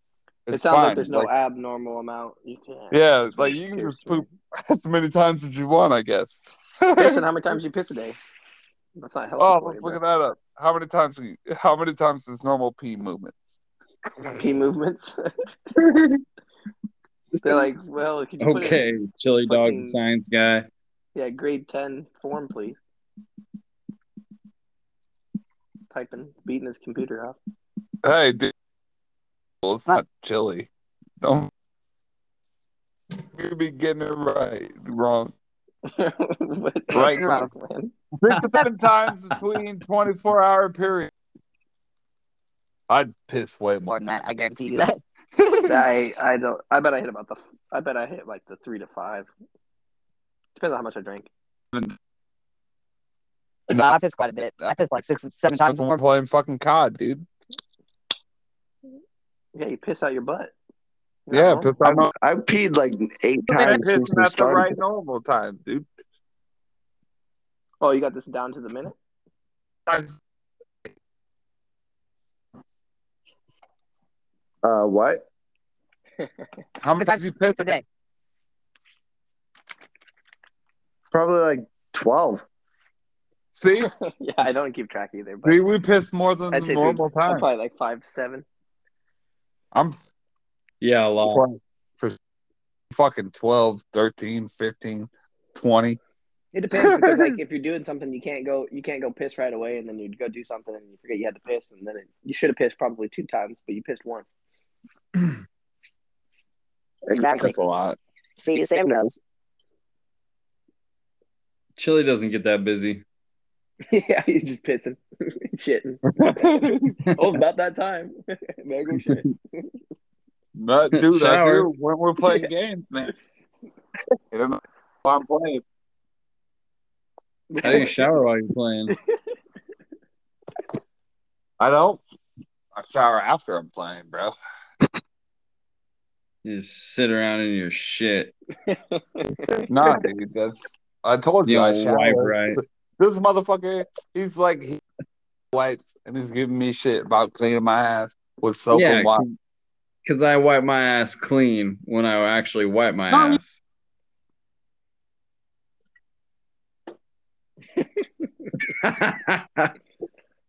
it It's sounds like there's no abnormal amount. You can't. Yeah, That's like you can just poop as many times as you want, I guess. Listen, how many times you piss a day? That's not healthy. oh, let's you, look at that up. How many times? we- How many times is normal pee movements? Pee movements. They're like, well, could you put Okay, in, chili dog, fucking- the science guy. yeah, grade ten form, please. Typing, beating his computer off. Hey, dude. Well, it's not chili. Don't you be getting it right, wrong. What- Right. wrong, man. Six to seven times between twenty-four hour period. I'd piss way more than that. I guarantee you that. I I don't. I bet I hit about the. I bet I hit like the three to five. Depends on how much I drink. No, I piss quite a bit. I piss like six, seven times We're more. playing fucking COD, dude. Yeah, you piss out your butt. You're Yeah, not piss wrong. out I peed like eight I'm times since pissing we at the started. right normal time, dude. Oh, you got this down to the minute. Uh, what? How many times you piss a day. Probably like twelve. See, yeah, I don't keep track either, but see, we piss more than I'd the normal I'm time. probably like five to seven. I'm Yeah, a lot. for fucking 12, 13, 15, 20. It depends because like if you're doing something, you can't go you can't go piss right away, and then you'd go do something and you forget you had to piss, and then it, you should have pissed probably two times, but you pissed once. Exactly. That's a lot. See, Sam knows. Chili doesn't get that busy. yeah, he's just pissing, shitting. oh, about that time. Better go shit. No, dude, I Shower. do when we're playing games, man. You don't know I'm playing. How do you shower while you're playing? I don't. I shower after I'm playing, bro. You just sit around in your shit. Nah, dude, that's. I told you You I shower. wipe right. This motherfucker, he's like he wipes and he's giving me shit about cleaning my ass with soap Yeah, and water. Because I wipe my ass clean when I actually wipe my No. ass.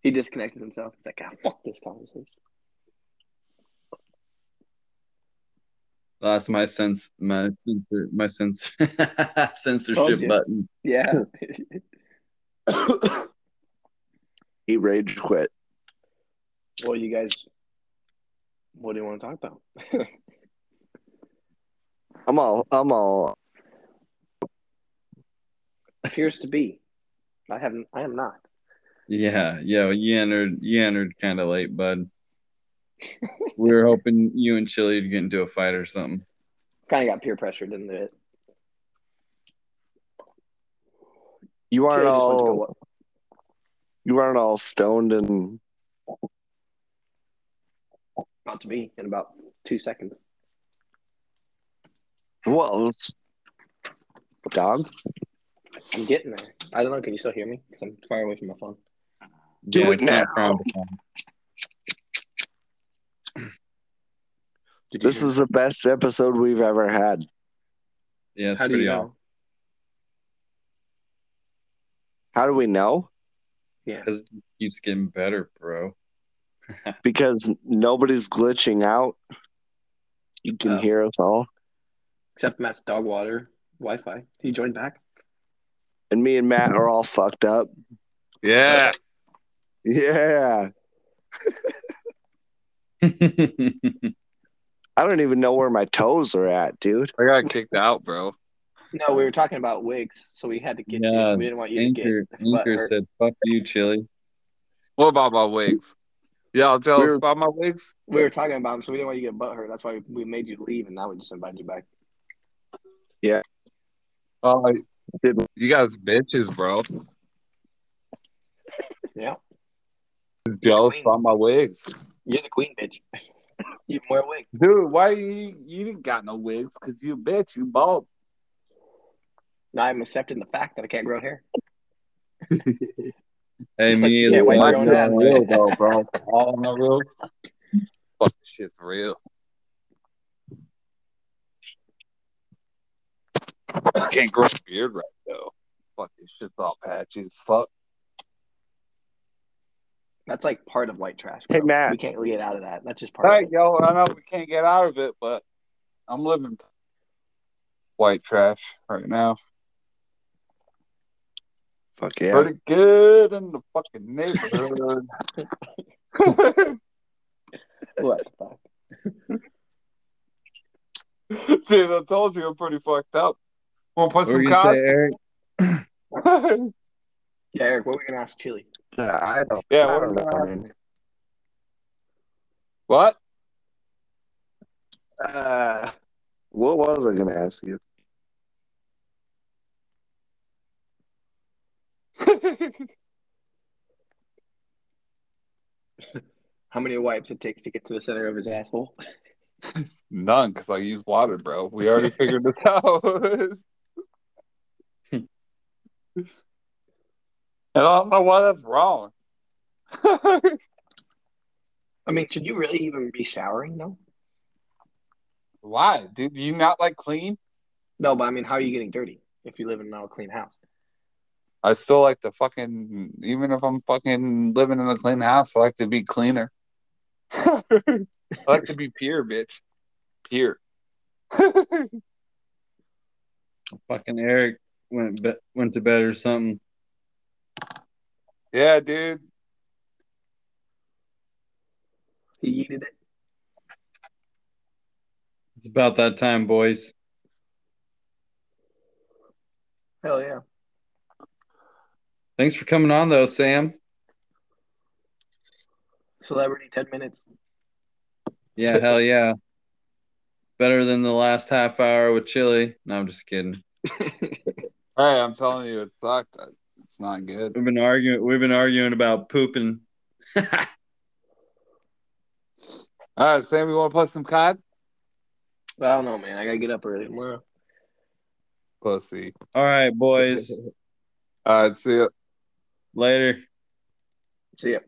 he disconnected himself. He's like, ah, fuck this conversation. That's my sense, my censor, my censor, censorship button. Yeah. he rage quit. well, you guys, what do you want to talk about? I'm all. I'm all. Appears to be. I haven't. I am not. Yeah, yeah. You entered, you entered kind of late, bud. We were hoping you and Chili would get into a fight or something. Kind of got peer pressured into it. You aren't Chili just went to go all you aren't all stoned and About to be in about two seconds. well, it's- dog. I'm getting there. I don't know. Can you still hear me? Because I'm far away from my phone. Do Yeah, it now. frowned upon. Did you This hear is the best episode we've ever had. Yeah, it's How do pretty you awesome. know? How do we know? Yeah. Because it keeps getting better, bro. Because nobody's glitching out. You can Oh. hear us all. Except Matt's dog water Wi-Fi. Did he join back? And me and Matt are all fucked up. Yeah. Yeah. I don't even know where my toes are at, dude. I got kicked out, bro. No, we were talking about wigs, so we had to get Yeah, you. We didn't want you to get butt Anchor hurt. said, "Fuck you, Chili." What about my wigs? Y'all tell We're- us about my wigs? We were talking about them, so we didn't want you to get butt hurt. That's why we made you leave, and now we just invited you back. Yeah. Oh, Did- you guys bitches, bro. Yeah, Jealous about my wigs. you're the queen, bitch. you can wear a wig. Dude, why you you didn't got no wigs? Cause you a bitch, you bald. Now I'm accepting the fact that I can't grow hair. Hey, Like, me yeah, neither. why you growing ass? real though, bro. All on the real. Fuck, shit's real. I can't grow a beard right though. Fuck, this shit's all patchy as fuck. That's like part of white trash. Hey, bro. Matt. we can't get out of that. That's just part All right, of it. yo, I know we can't get out of it, but I'm living white trash right now. Fuck yeah. Pretty good in the fucking neighborhood. What the fuck? Dude, I told you I'm pretty fucked up. Want to put What some you gonna say. Eric? Yeah, Eric, what were we gonna ask Chili? I don't, Yeah, I what don't about- know. what? Uh, what was I gonna ask you? How many wipes it takes to get to the center of his asshole? None, because I use water, bro. We already figured this out. And I don't know why that's wrong. I mean, should you really even be showering though? why, Do You not like clean? No, but I mean, how are you getting dirty if you live in a clean house? I still like to fucking, even if I'm fucking living in a clean house, I like to be cleaner. I like to be pure, bitch. Pure. Fucking Eric went be- went to bed or something. yeah, dude. He yeeted it. It's about that time, boys. Hell yeah. Thanks for coming on, though, Sam. Celebrity ten minutes. Yeah, hell yeah. Better than the last half hour with Chili. No, I'm just kidding. Hey, I'm telling you, it sucked. It's not good. We've been arguing. We've been arguing about pooping. All right, Sam, you want to play some COD? I don't know, man. I gotta get up early tomorrow. Pussy. All right, boys. All right, see ya. Later. See ya.